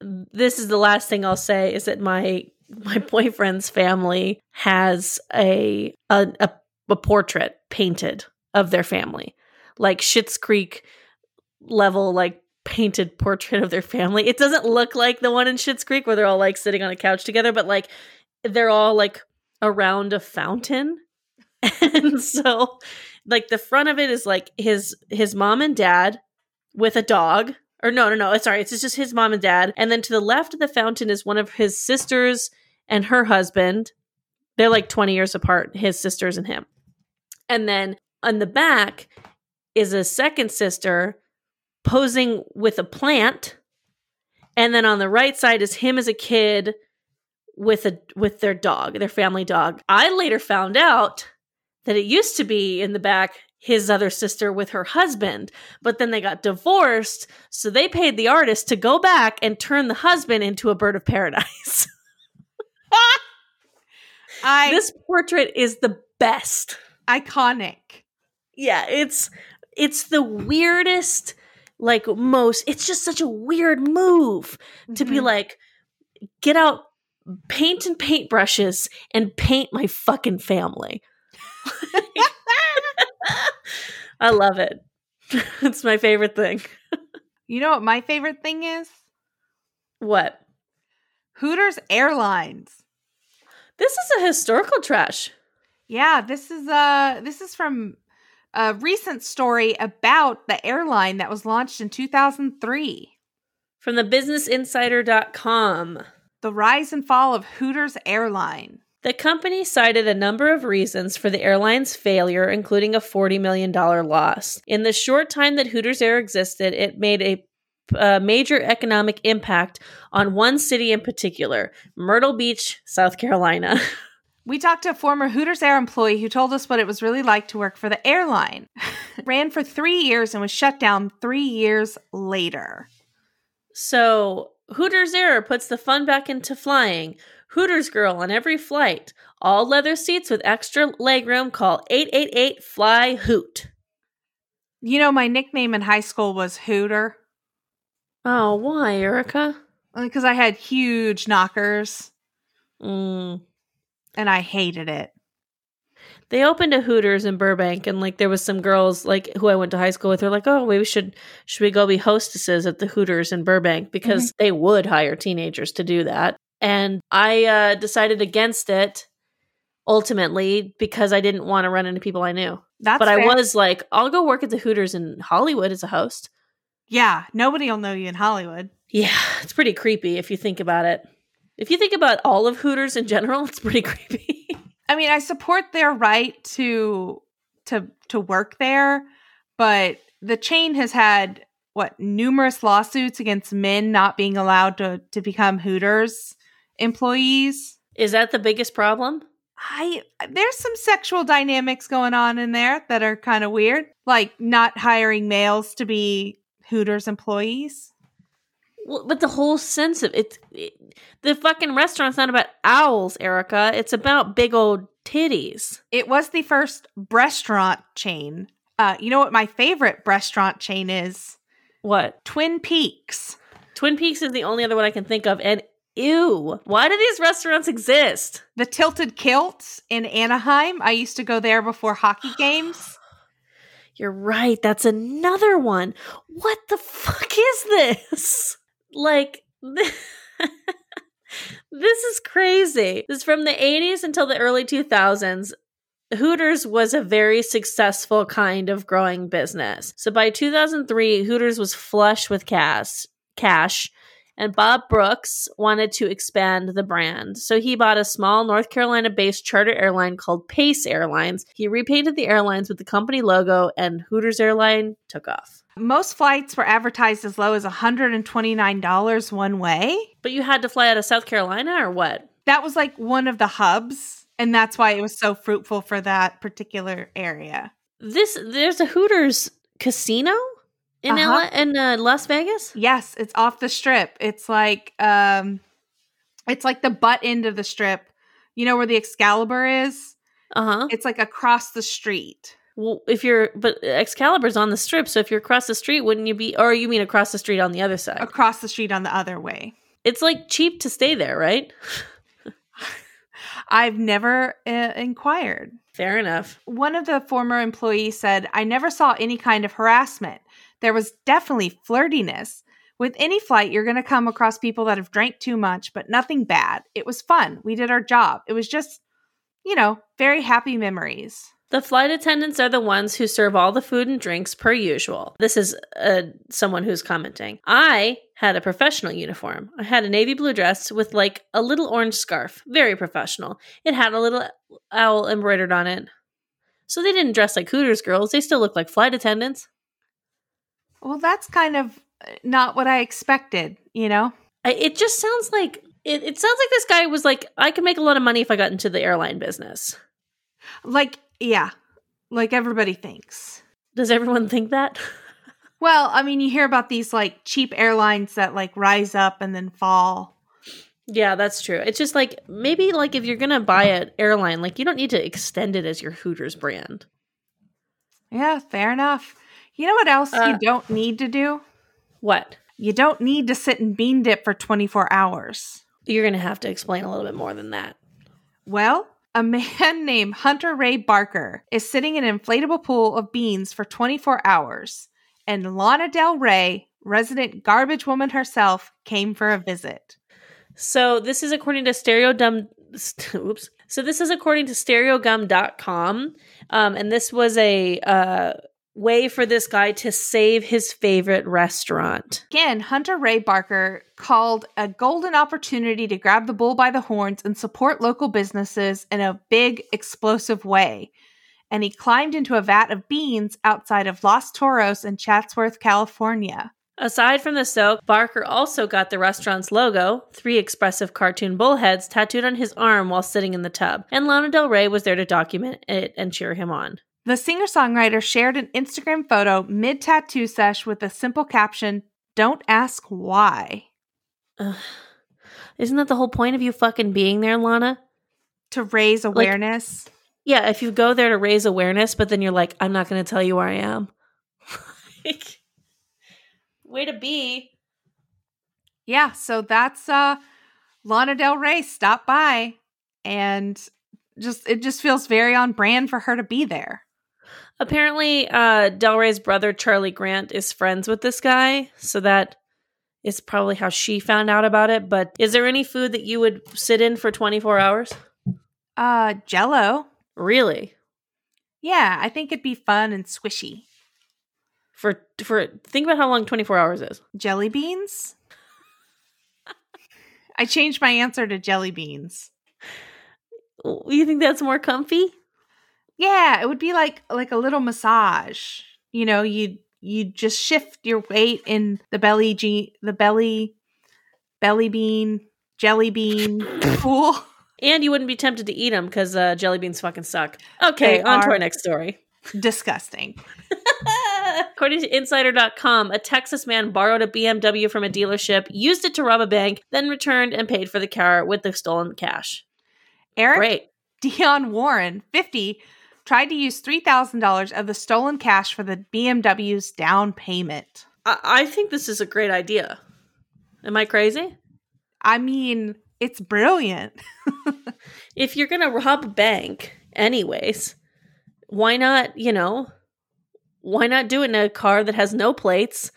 this is the last thing I'll say is that my my boyfriend's family has a a, a, a portrait painted of their family, like Schitt's Creek level, like painted portrait of their family. It doesn't look like the one in Schitt's Creek where they're all like sitting on a couch together, but like they're all like around a fountain, and so like the front of it is like his his mom and dad with a dog or no no no it's sorry it's just his mom and dad. And then to the left of the fountain is one of his sisters and her husband. They're like 20 years apart his sisters and him. And then on the back is a second sister posing with a plant. And then on the right side is him as a kid with a with their dog their family dog. I later found out that it used to be in the back his other sister with her husband but then they got divorced so they paid the artist to go back and turn the husband into a bird of paradise I this portrait is the best iconic. yeah it's it's the weirdest like most it's just such a weird move to be Mhm. like get out paint and paintbrushes and paint my fucking family i love it it's my favorite thing You know what my favorite thing is? what Hooters Airlines. this is a historical trash Yeah, this is uh this is from a recent story about the airline that was launched in 2003. from the businessinsider.com The rise and fall of Hooters Airline. The company cited a number of reasons for the airline's failure, including a $40 million loss. In the short time that Hooters Air existed, it made a major economic impact on one city in particular, Myrtle Beach, South Carolina. We talked to a former Hooters Air employee who told us what it was really like to work for the airline. Ran for three years and was shut down three years later. So, Hooters Air puts the fun back into flying. Hooters Girl on every flight. All leather seats with extra legroom. Call 888 Fly Hoot. You know, my nickname in high school was Hooter Oh, why, Erica? because I had huge knockers Mm. and I hated it. they opened a Hooters in Burbank, and like there was some girls like who I went to high school with. They're like, "Oh, we should should we go be hostesses at the Hooters in Burbank because they would hire teenagers to do that." And I uh, decided against it ultimately because I didn't want to run into people I knew. That's but I was like, I'll go work at the Hooters in Hollywood as a host. Yeah, nobody will know you in Hollywood. Yeah, it's pretty creepy if you think about it. If you think about all of Hooters in general, it's pretty creepy. I mean, I support their right to to to work there, but the chain has had what numerous lawsuits against men not being allowed to to become Hooters employees. Is that the biggest problem? I there's some sexual dynamics going on in there that are kind of weird, like not hiring males to be Hooters employees. Well, but the whole sense of it, it, the fucking restaurant's not about owls, Erica. It's about big old titties. It was the first restaurant chain. Uh, you know what my favorite restaurant chain is? What? Twin Peaks. Twin Peaks is the only other one I can think of. And ew, why do these restaurants exist? The Tilted Kilt in Anaheim. I used to go there before hockey games. You're right. That's another one. What the fuck is this? Like, this is crazy. This is from the 80s until the early 2000s. Hooters was a very successful kind of growing business. So by 2003, Hooters was flush with cash, cash, and Bob Brooks wanted to expand the brand. So he bought a small North Carolina based charter airline called Pace Airlines. He repainted the airlines with the company logo, and Hooters Airline took off. Most flights were advertised as low as $129 one way. But you had to fly out of South Carolina or what? That was like one of the hubs, and that's why it was so fruitful for that particular area. This there's a Hooters casino in Uh-huh. LA, in uh, Las Vegas. Yes, it's off the strip. It's like um it's like the butt end of the strip. You know where the Excalibur is? Uh huh. It's like across the street. Well, if you're but Excalibur's on the strip, so if you're across the street, wouldn't you be? Or you mean across the street on the other side? Across the street on the other way. It's like cheap to stay there, right? I've never uh, inquired. Fair enough. One of the former employees said, I never saw any kind of harassment. There was definitely flirtiness. With any flight, you're going to come across people that have drank too much, but nothing bad. It was fun. We did our job. It was just, you know, very happy memories. The flight attendants are the ones who serve all the food and drinks per usual. This is uh, someone who's commenting. I had a professional uniform. I had a navy blue dress with like a little orange scarf. Very professional. It had a little owl embroidered on it. So they didn't dress like Hooters girls. They still looked like flight attendants. Well, that's kind of uh, not what I expected, you know? It just sounds like it, it sounds like this guy was like, I could make a lot of money if I got into the airline business. Like, yeah, like everybody thinks. Does everyone think that? Well, I mean, you hear about these like cheap airlines that like rise up and then fall. Yeah, that's true. It's just like maybe like if you're gonna buy an airline, like you don't need to extend it as your Hooters brand. Yeah, fair enough. You know what else Uh, you don't need to do? What? You don't need to sit and bean dip for 24 hours. You're gonna have to explain a little bit more than that. Well, a man named Hunter Ray Barker is sitting in an inflatable pool of beans for 24 hours, and Lana Del Rey, resident garbage woman herself, came for a visit. So this is according to Stereo Stereodum. Oops. So this is according to Stereogum.com, um, and this was a uh, way for this guy to save his favorite restaurant. Again, Hunter Ray Barker called a golden opportunity to grab the bull by the horns and support local businesses in a big, explosive way. And he climbed into a vat of beans outside of Los Toros in Chatsworth, California. Aside from the soak, Barker also got the restaurant's logo, three expressive cartoon bullheads, tattooed on his arm while sitting in the tub, and Lana Del Rey was there to document it and cheer him on. The singer songwriter shared an Instagram photo mid tattoo sesh with a simple caption Don't ask why. Ugh. Isn't that the whole point of you fucking being there, Lana? To raise awareness. Yeah, if you go there to raise awareness, but then you're like, I'm not going to tell you where I am. Like, Way to be. yeah, so that's uh Lana Del Rey stop by and just it just feels very on brand for her to be there. Apparently, uh, Del Rey's brother, Charlie Grant, is friends with this guy. So that is probably how she found out about it. But is there any food that you would sit in for 24 hours? Uh Jello. Really? Yeah, I think it'd be fun and squishy. For for think about how long 24 hours is. Jelly beans? I changed my answer to jelly beans. You think that's more comfy? Yeah, it would be like like a little massage. You know, you you just shift your weight in the belly je- the belly belly bean jelly bean pool. And you wouldn't be tempted to eat them because uh, jelly beans fucking suck. Okay, They on to our next story. Disgusting. According to Insider.com, a Texas man borrowed a BMW from a dealership, used it to rob a bank, then returned and paid for the car with the stolen cash. Eric Great. Dion Warren, 50, tried to use $3,000 of the stolen cash for the BMW's down payment. I-, I think this is a great idea. Am I crazy? I mean, it's brilliant. If you're going to rob a bank, anyways, why not, you know, why not do it in a car that has no plates?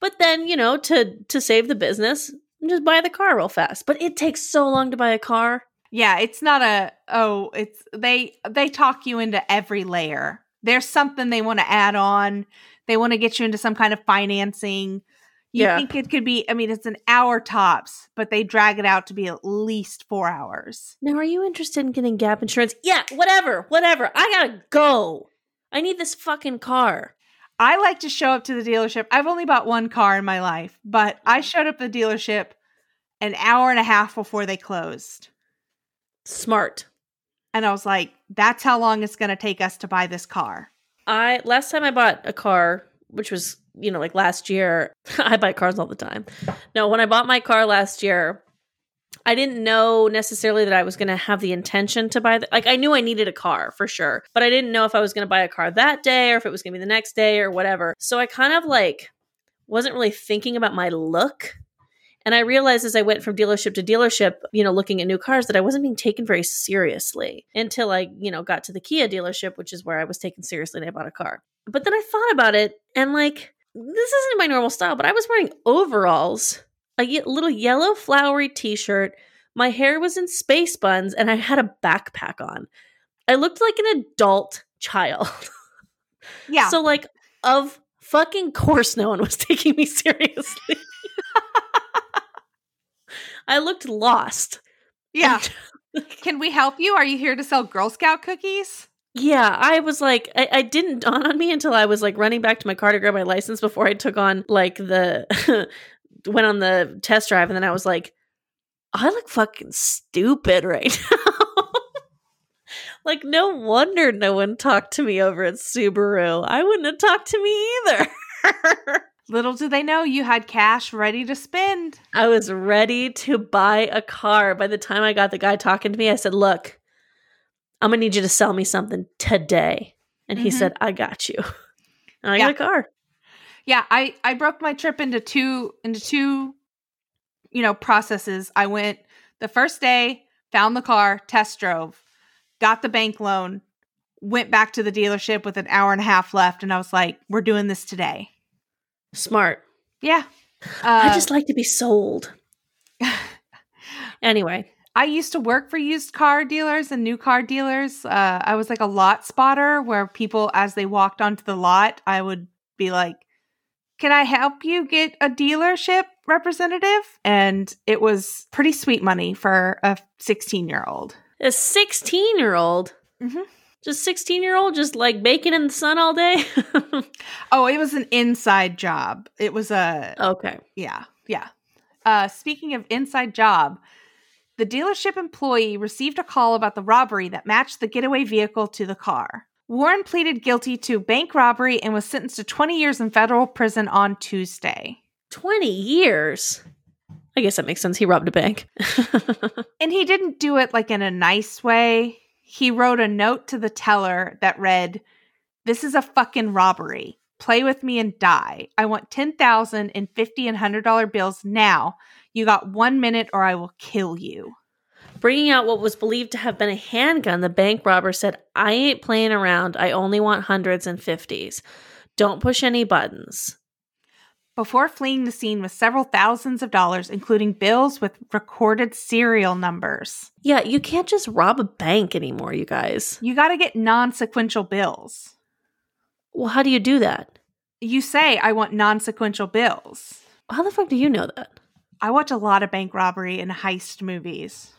But then, you know, to to save the business, just buy the car real fast. But it takes so long to buy a car. Yeah, it's not a oh, it's they they talk you into every layer. There's something they want to add on. They want to get you into some kind of financing. You Yeah. think it could be I mean it's an hour tops, but they drag it out to be at least 4 hours. Now, are you interested in getting gap insurance? Yeah, whatever, whatever. I gotta go. I need this fucking car. I like to show up to the dealership. I've only bought one car in my life, but I showed up at the dealership an hour and a half before they closed. Smart. And I was like, that's how long it's going to take us to buy this car. I last time I bought a car, which was you know like last year. I buy cars all the time. No, when I bought my car last year, I didn't know necessarily that I was going to have the intention to buy. The, like I knew I needed a car for sure, but I didn't know if I was going to buy a car that day or if it was going to be the next day or whatever. So I kind of like wasn't really thinking about my look. And I realized as I went from dealership to dealership, you know, looking at new cars, that I wasn't being taken very seriously until I, you know, got to the Kia dealership, which is where I was taken seriously and I bought a car. But then I thought about it and like, this isn't my normal style, but I was wearing overalls, a ye- little yellow flowery t shirt. My hair was in space buns and I had a backpack on. I looked like an adult child. Yeah. So, like, of fucking course, no one was taking me seriously. I looked lost. yeah. Can we help you? Are you here to sell Girl Scout cookies? Yeah, I was like, I, I didn't dawn on me until I was like running back to my car to grab my license before I took on like the went on the test drive, and then I was like, I look fucking stupid right now. like, no wonder no one talked to me over at Subaru. I wouldn't have talked to me either. Little do they know you had cash ready to spend. I was ready to buy a car. By the time I got the guy talking to me, I said, Look, I'm gonna need you to sell me something today. And he Mhm. said, I got you. And I Yeah. got a car. Yeah, I I broke my trip into two into two you know processes. I went the first day, found the car, test drove, got the bank loan, went back to the dealership with an hour and a half left and I was like, we're doing this today. Smart. Yeah. I Uh, just like to be sold. Anyway, I used to work for used car dealers and new car dealers. Uh, I was like a lot spotter where people, as they walked onto the lot, I would be like, Can I help you get a dealership representative? And it was pretty sweet money for a 16 year old. a 16 year old, Mhm. Just 16 year old, just like baking in the sun all day. Oh, it was an inside job. It was a, okay. Yeah, yeah. Uh, speaking of inside job, the dealership employee received a call about the robbery that matched the getaway vehicle to the car. Warren pleaded guilty to bank robbery and was sentenced to 20 years in federal prison on Tuesday. 20 years. I guess that makes sense. He robbed a bank. And he didn't do it like in a nice way. He wrote a note to the teller that read, This is a fucking robbery. Play with me and die. I want 10,000 in 50 and $100 bills now. You got one minute or I will kill you. Bringing out what was believed to have been a handgun, the bank robber said, I ain't playing around. I only want hundreds and fifties. Don't push any buttons. Before fleeing the scene with several thousands of dollars, including bills with recorded serial numbers. Yeah, you can't just rob a bank anymore, you guys. You got to get non sequential bills. Well, how do you do that? You say, I want non sequential bills. How the fuck do you know that? I watch a lot of bank robbery and heist movies.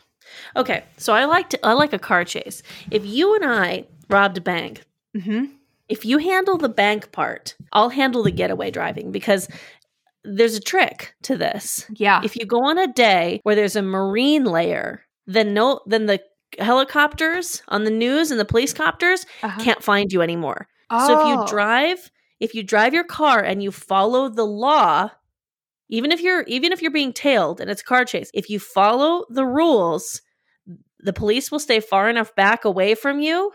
Okay, so I like to I like a car chase. If you and I robbed a bank, hmm if you handle the bank part, I'll handle the getaway driving because there's a trick to this. Yeah. If you go on a day where there's a marine layer, then no then the helicopters on the news and the police copters Uh-huh. can't find you anymore. So if Oh. you drive, if you drive your car and you follow the law, even if you're even if you're being tailed and it's a car chase, if you follow the rules, the police will stay far enough back away from you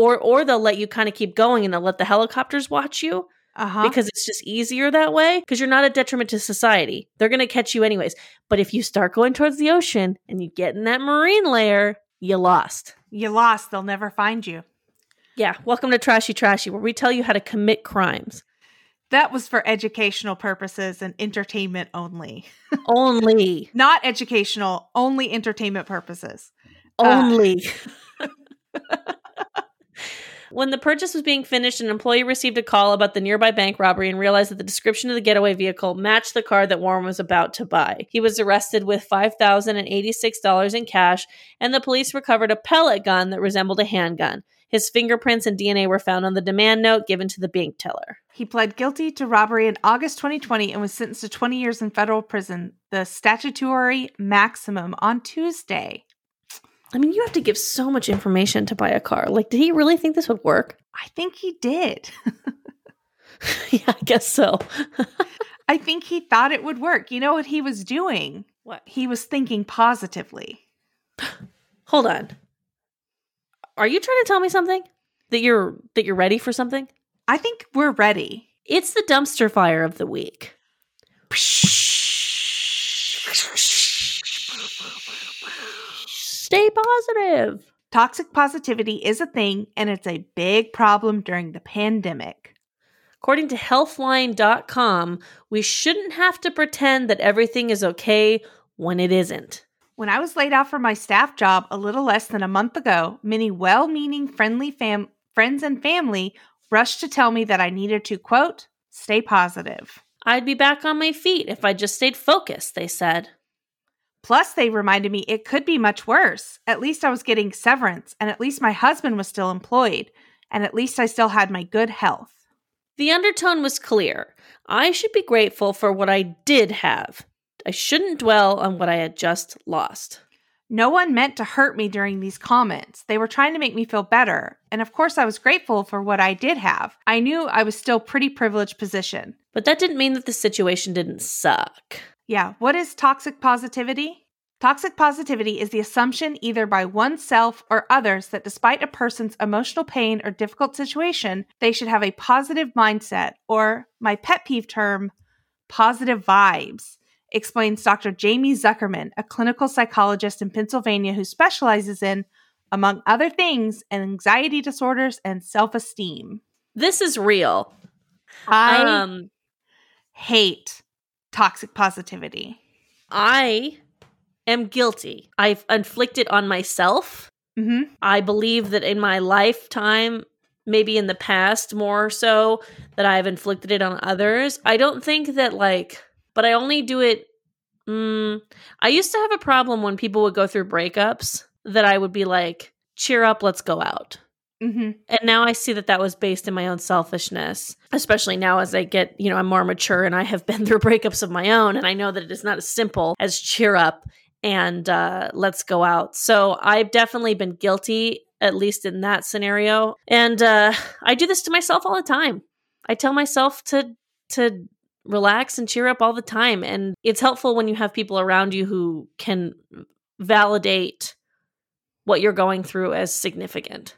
or or they'll let you kind of keep going and they'll let the helicopters watch you Uh-huh. because it's just easier that way because you're not a detriment to society. They're going to catch you anyways. But if you start going towards the ocean and you get in that marine layer, you lost. you lost. They'll never find you. Yeah, welcome to Trashy Trashy, where we tell you how to commit crimes. That was for educational purposes and entertainment only. Only. Not educational, only entertainment purposes. Uh, Only. When the purchase was being finished, an employee received a call about the nearby bank robbery and realized that the description of the getaway vehicle matched the car that Warren was about to buy. He was arrested with $5,086 in cash, and the police recovered a pellet gun that resembled a handgun. His fingerprints and DNA were found on the demand note given to the bank teller. He pled guilty to robbery in August 2020 and was sentenced to 20 years in federal prison, the statutory maximum on Tuesday. I mean, you have to give so much information to buy a car. Like, did he really think this would work? I think he did. yeah, I guess so. I think he thought it would work. You know what he was doing? what? He was thinking positively. Hold on. Are you trying to tell me something? That you're that you're ready for something? I think we're ready. It's the dumpster fire of the week. Stay positive. Toxic positivity is a thing and it's a big problem during the pandemic. According to healthline.com, we shouldn't have to pretend that everything is okay when it isn't. When I was laid off from my staff job a little less than a month ago, many well meaning, friendly fam- friends and family rushed to tell me that I needed to, quote, stay positive. I'd be back on my feet if I just stayed focused, they said. Plus, they reminded me it could be much worse. At least I was getting severance, and at least my husband was still employed, and at least I still had my good health. The undertone was clear. I should be grateful for what I did have. I shouldn't dwell on what I had just lost. No one meant to hurt me during these comments. They were trying to make me feel better. And of course, I was grateful for what I did have. I knew I was still pretty privileged position. But that didn't mean that the situation didn't suck. Yeah, what is toxic positivity? Toxic positivity is the assumption either by oneself or others that despite a person's emotional pain or difficult situation, they should have a positive mindset, or my pet peeve term, positive vibes, explains Dr. Jaime Zuckerman, a clinical psychologist in Pennsylvania who specializes in, among other things, anxiety disorders and self esteem. This is real. I um hate toxic positivity. I am guilty. I've inflicted on myself. hmm I believe that in my lifetime, maybe in the past more so, that I've inflicted it on others. I don't think that, like, but I only do it. Mm, I used to have a problem when people would go through breakups that I would be like, cheer up, let's go out. Hmm And now I see that that was based in my own selfishness, especially now as I get, you know, I'm more mature and I have been through breakups of my own. And I know that it is not as simple as cheer up and uh, let's go out. So I've definitely been guilty, at least in that scenario. And uh, I do this to myself all the time. I tell myself to, to, relax and cheer up all the time and it's helpful when you have people around you who can validate what you're going through as significant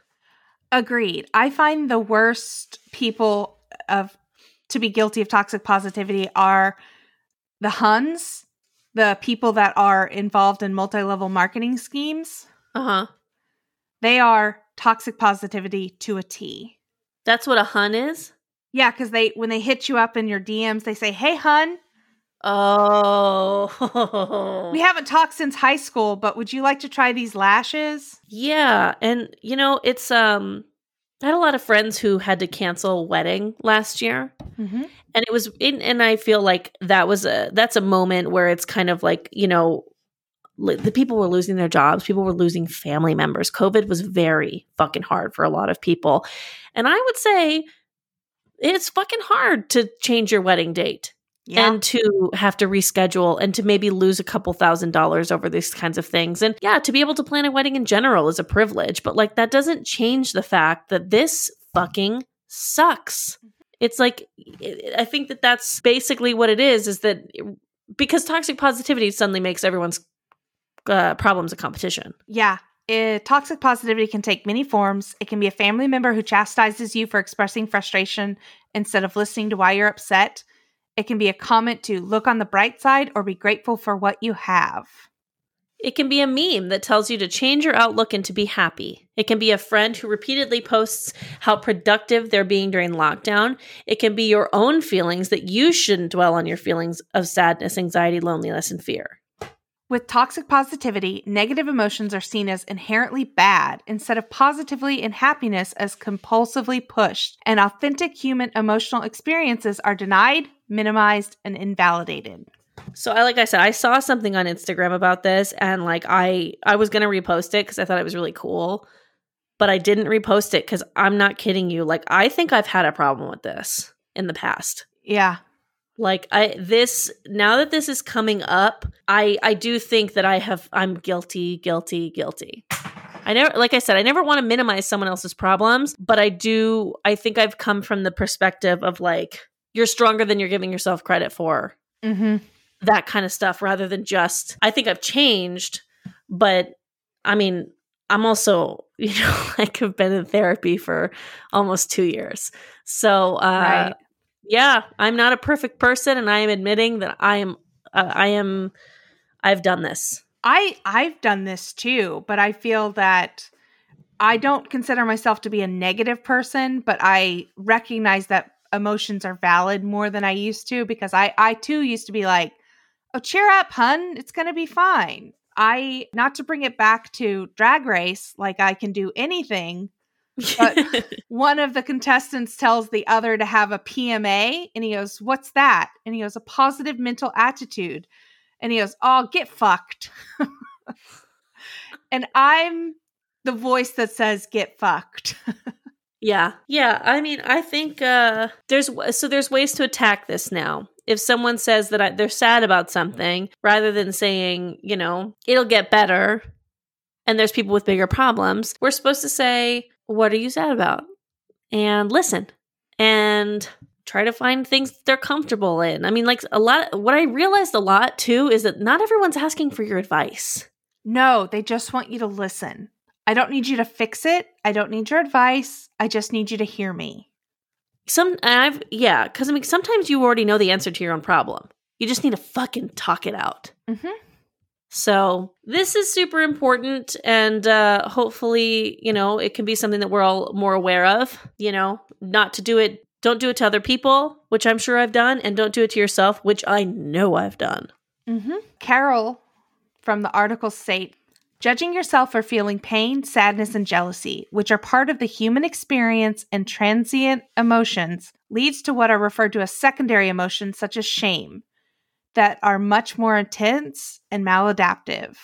Agreed. I find the worst people of to be guilty of toxic positivity are the Huns, the people that are involved in multi-level marketing schemes. uh-huh They are toxic positivity to a T. That's what a hun is? Yeah, because they when they hit you up in your DMs, they say, "Hey, hun, Oh. we haven't talked since high school, but would you like to try these lashes?" yeah, and you know, it's um I had a lot of friends who had to cancel a wedding last year. Mm-hmm. And it was in, and I feel like that was a that's a moment where it's kind of like, you know, li- the people were losing their jobs, people were losing family members. COVID was very fucking hard for a lot of people. And I would say it's fucking hard to change your wedding date. Yeah. and to have to reschedule and to maybe lose a couple thousand dollars over these kinds of things. And yeah, to be able to plan a wedding in general is a privilege, but like that doesn't change the fact that this fucking sucks. It's like I think that that's basically what it is is that because toxic positivity suddenly makes everyone's uh, problems a competition. Yeah. Eh, toxic positivity can take many forms. It can be a family member who chastises you for expressing frustration instead of listening to why you're upset. It can be a comment to look on the bright side or be grateful for what you have. It can be a meme that tells you to change your outlook and to be happy. It can be a friend who repeatedly posts how productive they're being during lockdown. It can be your own feelings that you shouldn't dwell on your feelings of sadness, anxiety, loneliness, and fear. With toxic positivity, negative emotions are seen as inherently bad instead of positively and happiness as compulsively pushed, and authentic human emotional experiences are denied, minimized, and invalidated. So I like I said I saw something on Instagram about this and like I I was going to repost it cuz I thought it was really cool but I didn't repost it cuz I'm not kidding you like I think I've had a problem with this in the past. Yeah. Like I this now that this is coming up I I do think that I have I'm guilty guilty guilty. I never like I said I never want to minimize someone else's problems but I do I think I've come from the perspective of like you're stronger than you're giving yourself credit for. Mhm that kind of stuff rather than just I think I've changed, but I mean, I'm also, you know, like I've been in therapy for almost 2 years. So, uh right. Yeah, I'm not a perfect person and I am admitting that I am uh, I am I've done this. I I've done this too, but I feel that I don't consider myself to be a negative person, but I recognize that emotions are valid more than I used to because I I too used to be like oh, cheer up, hun. It's going to be fine. I, not to bring it back to drag race, like I can do anything, but one of the contestants tells the other to have a PMA and he goes, What's that? And he goes, A positive mental attitude. And he goes, Oh, get fucked. and I'm the voice that says, Get fucked. yeah. Yeah. I mean, I think uh there's so there's ways to attack this now if someone says that I, they're sad about something, rather than saying, you know, it'll get better, and there's people with bigger problems, we're supposed to say, what are you sad about? And listen and try to find things they're comfortable in. I mean, like a lot, what I realized a lot too is that not everyone's asking for your advice. No, they just want you to listen. I don't need you to fix it. I don't need your advice. I just need you to hear me. Some I've yeah, because I mean sometimes you already know the answer to your own problem. You just need to fucking talk it out. Mm-hmm. So this is super important, and uh, hopefully, you know, it can be something that we're all more aware of. You know, not to do it. Don't do it to other people, which I'm sure I've done, and don't do it to yourself, which I know I've done. Mm-hmm. Carol from the article state Judging yourself for feeling pain, sadness, and jealousy, which are part of the human experience and transient emotions, leads to what are referred to as secondary emotions, such as shame, that are much more intense and maladaptive.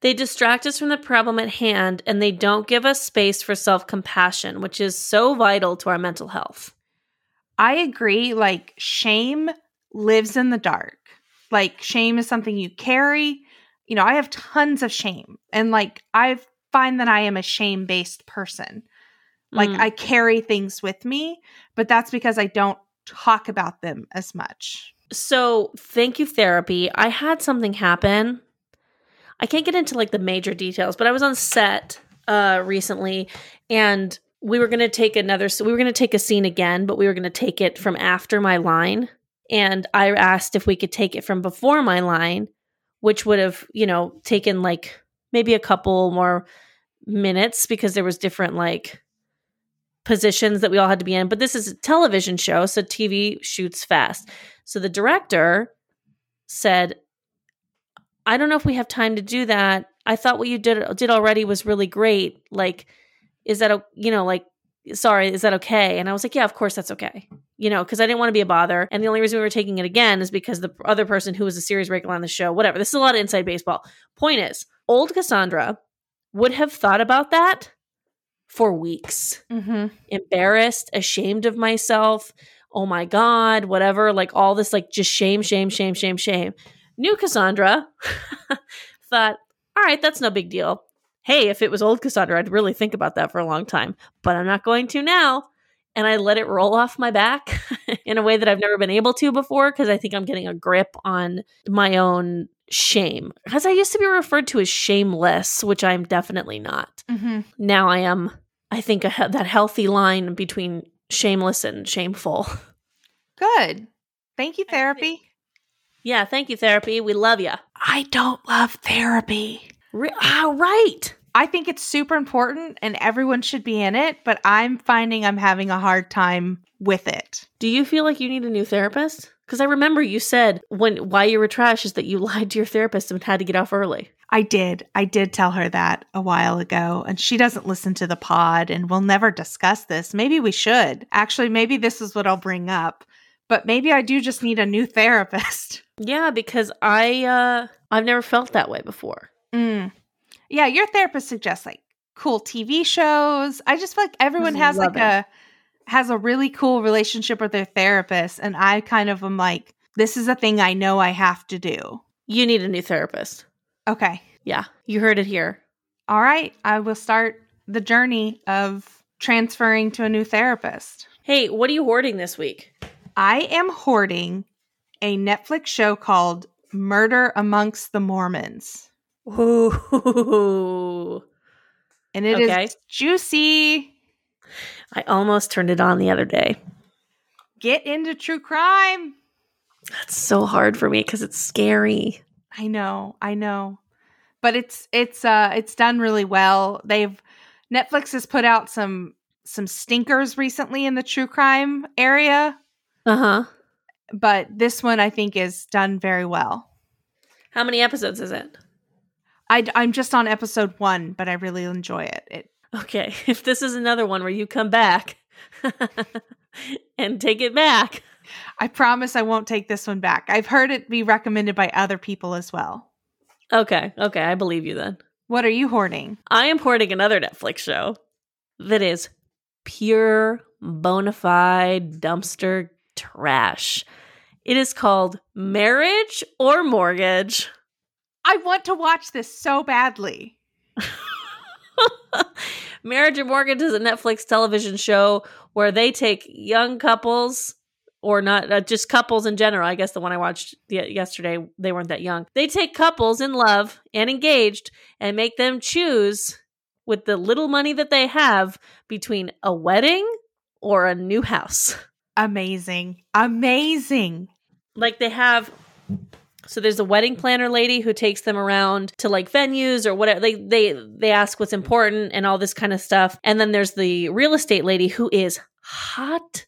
They distract us from the problem at hand and they don't give us space for self compassion, which is so vital to our mental health. I agree. Like, shame lives in the dark. Like, shame is something you carry you know, I have tons of shame and like I find that I am a shame based person. Like mm. I carry things with me, but that's because I don't talk about them as much. So, thank you therapy. I had something happen. I can't get into like the major details, but I was on set uh recently and we were going to take another so we were going to take a scene again, but we were going to take it from after my line. And I asked if we could take it from before my line which would have, you know, taken like maybe a couple more minutes because there was different like positions that we all had to be in. But this is a television show, so TV shoots fast. So the director said, I don't know if we have time to do that. I thought what you did did already was really great. Like, is that a you know like sorry, is that okay? And I was like, yeah, of course that's okay. You know, because I didn't want to be a bother. And the only reason we were taking it again is because the other person who was a series regular on the show, whatever. This is a lot of inside baseball. Point is, old Cassandra would have thought about that for weeks. Mm-hmm. Embarrassed, ashamed of myself. Oh my God, whatever. Like all this, like just shame, shame, shame, shame, shame. New Cassandra thought, all right, that's no big deal hey, if it was old Cassandra, I'd really think about that for a long time, but I'm not going to now. And I let it roll off my back in a way that I've never been able to before because I think I'm getting a grip on my own shame. Because I used to be referred to as shameless, which I'm definitely not. Mm-hmm. Now I am, I think, a, that healthy line between shameless and shameful. Good. Thank you, therapy. Yeah, thank you, therapy. We love you. I don't love therapy. Re- ah, right. I think it's super important and everyone should be in it, but I'm finding I'm having a hard time with it. Do you feel like you need a new therapist? Because I remember you said when why you were trash is that you lied to your therapist and had to get off early. I did. I did tell her that a while ago, and she doesn't listen to the pod, and we'll never discuss this. Maybe we should. Actually, maybe this is what I'll bring up. But maybe I do just need a new therapist. Yeah, because I uh I've never felt that way before. Mm. Yeah, your therapist suggests like cool TV shows. I just feel like everyone has Love like a has a really cool relationship with their therapist, and I kind of am like, this is a thing I know I have to do. You need a new therapist. Okay. Yeah, you heard it here. All right. I will start the journey of transferring to a new therapist. Hey, what are you hoarding this week? I am hoarding a Netflix show called Murder Amongst the Mormons. Ooh. And it is Okay. juicy. I almost turned it on the other day. Get into true crime. That's so hard for me because it's scary. I know, I know. But it's it's uh it's done really well. They've Netflix has put out some some stinkers recently in the true crime area, Uh huh. but this one I think is done very well. How many episodes is it? I I'm just on episode 1, but I really enjoy it. It Okay, if this is another one where you come back and take it back, I promise I won't take this one back. I've heard it be recommended by other people as well. Okay, okay, I believe you then. What are you hoarding? I am hoarding another Netflix show that is pure bona fide dumpster trash. It is called Marriage or Mortgage. I want to watch this so badly. Marriage or Mortgage is a Netflix television show where they take young couples or not uh, just couples in general. I guess the one I watched yesterday, they weren't that young. They take couples in love and engaged and make them choose with the little money that they have between a wedding or a new house. Amazing. Amazing. Like they have so there's a wedding planner lady who takes them around to like venues or whatever. They they they ask what's important and all this kind of stuff. And then there's the real estate lady who is hot,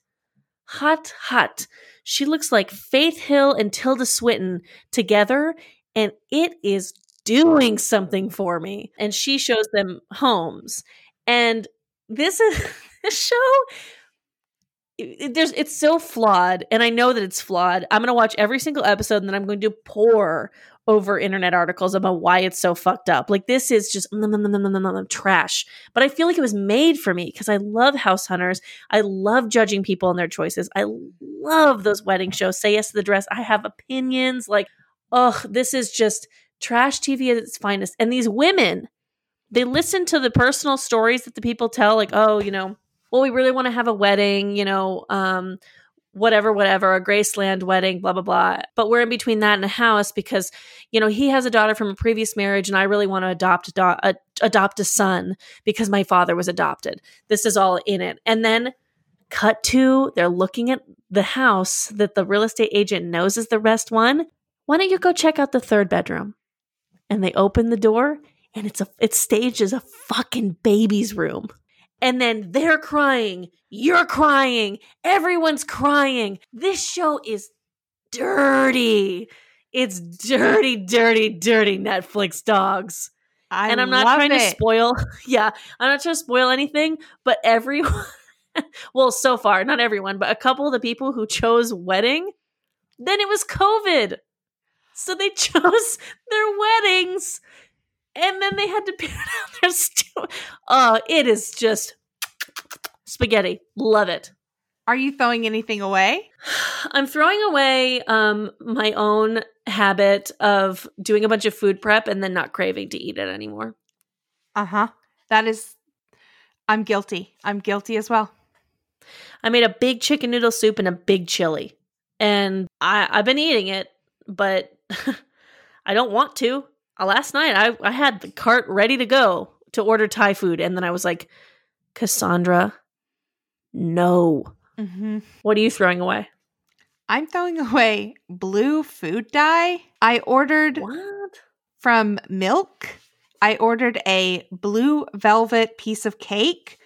hot, hot. She looks like Faith Hill and Tilda Swinton together, and it is doing something for me. And she shows them homes. And this is this show it- there's it's so flawed and i know that it's flawed i'm going to watch every single episode and then i'm going to pour over internet articles about why it's so fucked up. Like this is just mm, mm, mm, trash. But i feel like it was made for me because i love house hunters. I love judging people and their choices. I love those wedding shows. Say yes to the dress. I have opinions. Like oh this is just trash tv at its finest. And these women they listen to the personal stories that the people tell like oh you know well, we really want to have a wedding, you know, um, whatever, whatever, a Graceland wedding, blah, blah, blah. But we're in between that and a house because, you know, he has a daughter from a previous marriage and I really want to adopt a, do- a adopt a son because my father was adopted. This is all in it. And then cut to they're looking at the house that the real estate agent knows is the best one. Why don't you go check out the third bedroom? And they open the door and it's a it's staged as a fucking baby's room and then they're crying, you're crying, everyone's crying. This show is dirty. It's dirty, dirty, dirty Netflix dogs. I and I'm not trying to spoil, yeah, I'm not trying to spoil anything, but everyone, well, so far, not everyone, but a couple of the people who chose wedding, then it was COVID. So they chose their weddings and then they had to pare down their stew. Oh, it is just spaghetti. Love it. Are you throwing anything away? I'm throwing away um my own habit of doing a bunch of food prep and then not craving to eat it anymore. Uh huh. That is, I'm guilty. I'm guilty as well. I made a big chicken noodle soup and a big chili. And I, I've been eating it, but I don't want to. Uh, last night I, I had the cart ready to go to order Thai food, and then I was like, Cassandra, no. Mm-hmm. What are you throwing away? I'm throwing away blue food dye. I ordered What? from Milk. I ordered a blue velvet piece of cake,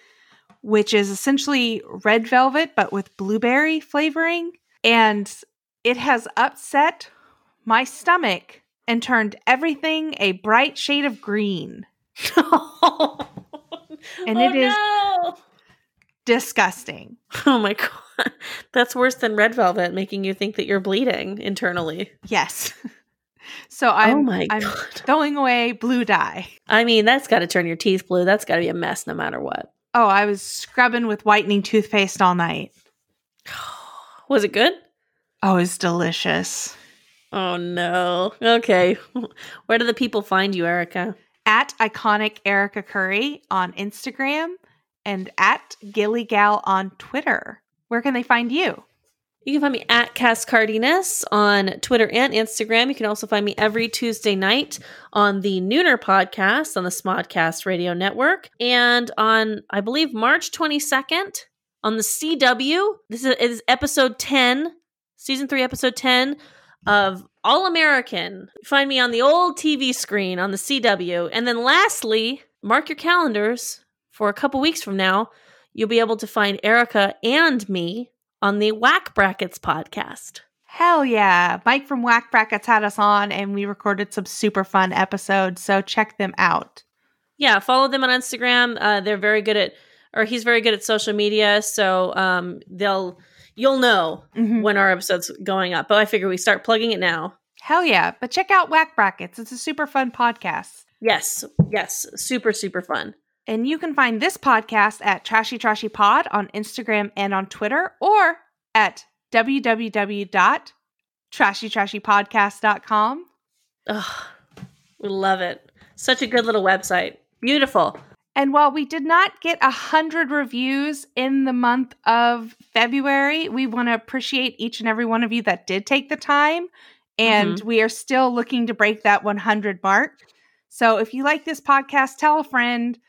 which is essentially red velvet but with blueberry flavoring. And it has upset my stomach and turned everything a bright shade of green. And oh, it is- no! Disgusting. Oh my god. That's worse than red velvet, making you think that you're bleeding internally. Yes. so I'm, oh my I'm god. throwing away blue dye. I mean, that's got to turn your teeth blue. That's got to be a mess no matter what. Oh, I was scrubbing with whitening toothpaste all night. Was it good? Oh, it's delicious. Oh no. Okay. Where do the people find you, Erica? At iconic Erica Curry on Instagram and at Gilly Gal on Twitter. Where can they find you? You can find me at Cass Cardenas on Twitter and Instagram. You can also find me every Tuesday night on the Nooner podcast on the Smodcast Radio Network. And on, I believe, March 22nd on the CW. This is, is episode 10, season 3, episode 10 of All American. Find me on the old TV screen on the CW. And then lastly, mark your calendars for a couple weeks from now. You'll be able to find Erica and me on the Whack Brackets podcast. Hell yeah. Mike from Whack Brackets had us on and we recorded some super fun episodes, so check them out. Yeah, follow them on Instagram. Uh, they're very good at, or he's very good at social media, so um, they'll you'll know Mhm. when our episode's going up. But I figure we start plugging it now. Hell yeah. But check out Whack Brackets. It's a super fun podcast. Yes, yes, super super fun. And you can find this podcast at Trashy Trashy Pod on Instagram and on Twitter or at www.trashytrashypodcast.com. Ugh, we love it. Such a good little website. Beautiful. And while we did not get a hundred reviews in the month of February, we want to appreciate each and every one of you that did take the time. And mm-hmm. we are still looking to break that 100 mark. So if you like this podcast, tell a friend,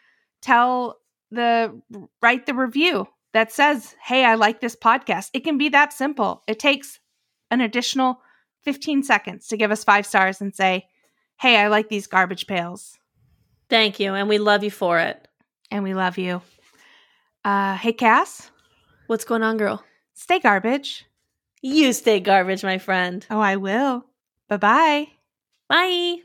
tell the write the review that says, "Hey, I like this podcast." It can be that simple. It takes an additional 15 seconds to give us 5 stars and say, "Hey, I like these garbage pails." Thank you, and we love you for it. And we love you. Uh, hey Cass, What's going on, girl? stay garbage. You stay garbage, my friend. Oh, I will. Bye-bye. Bye.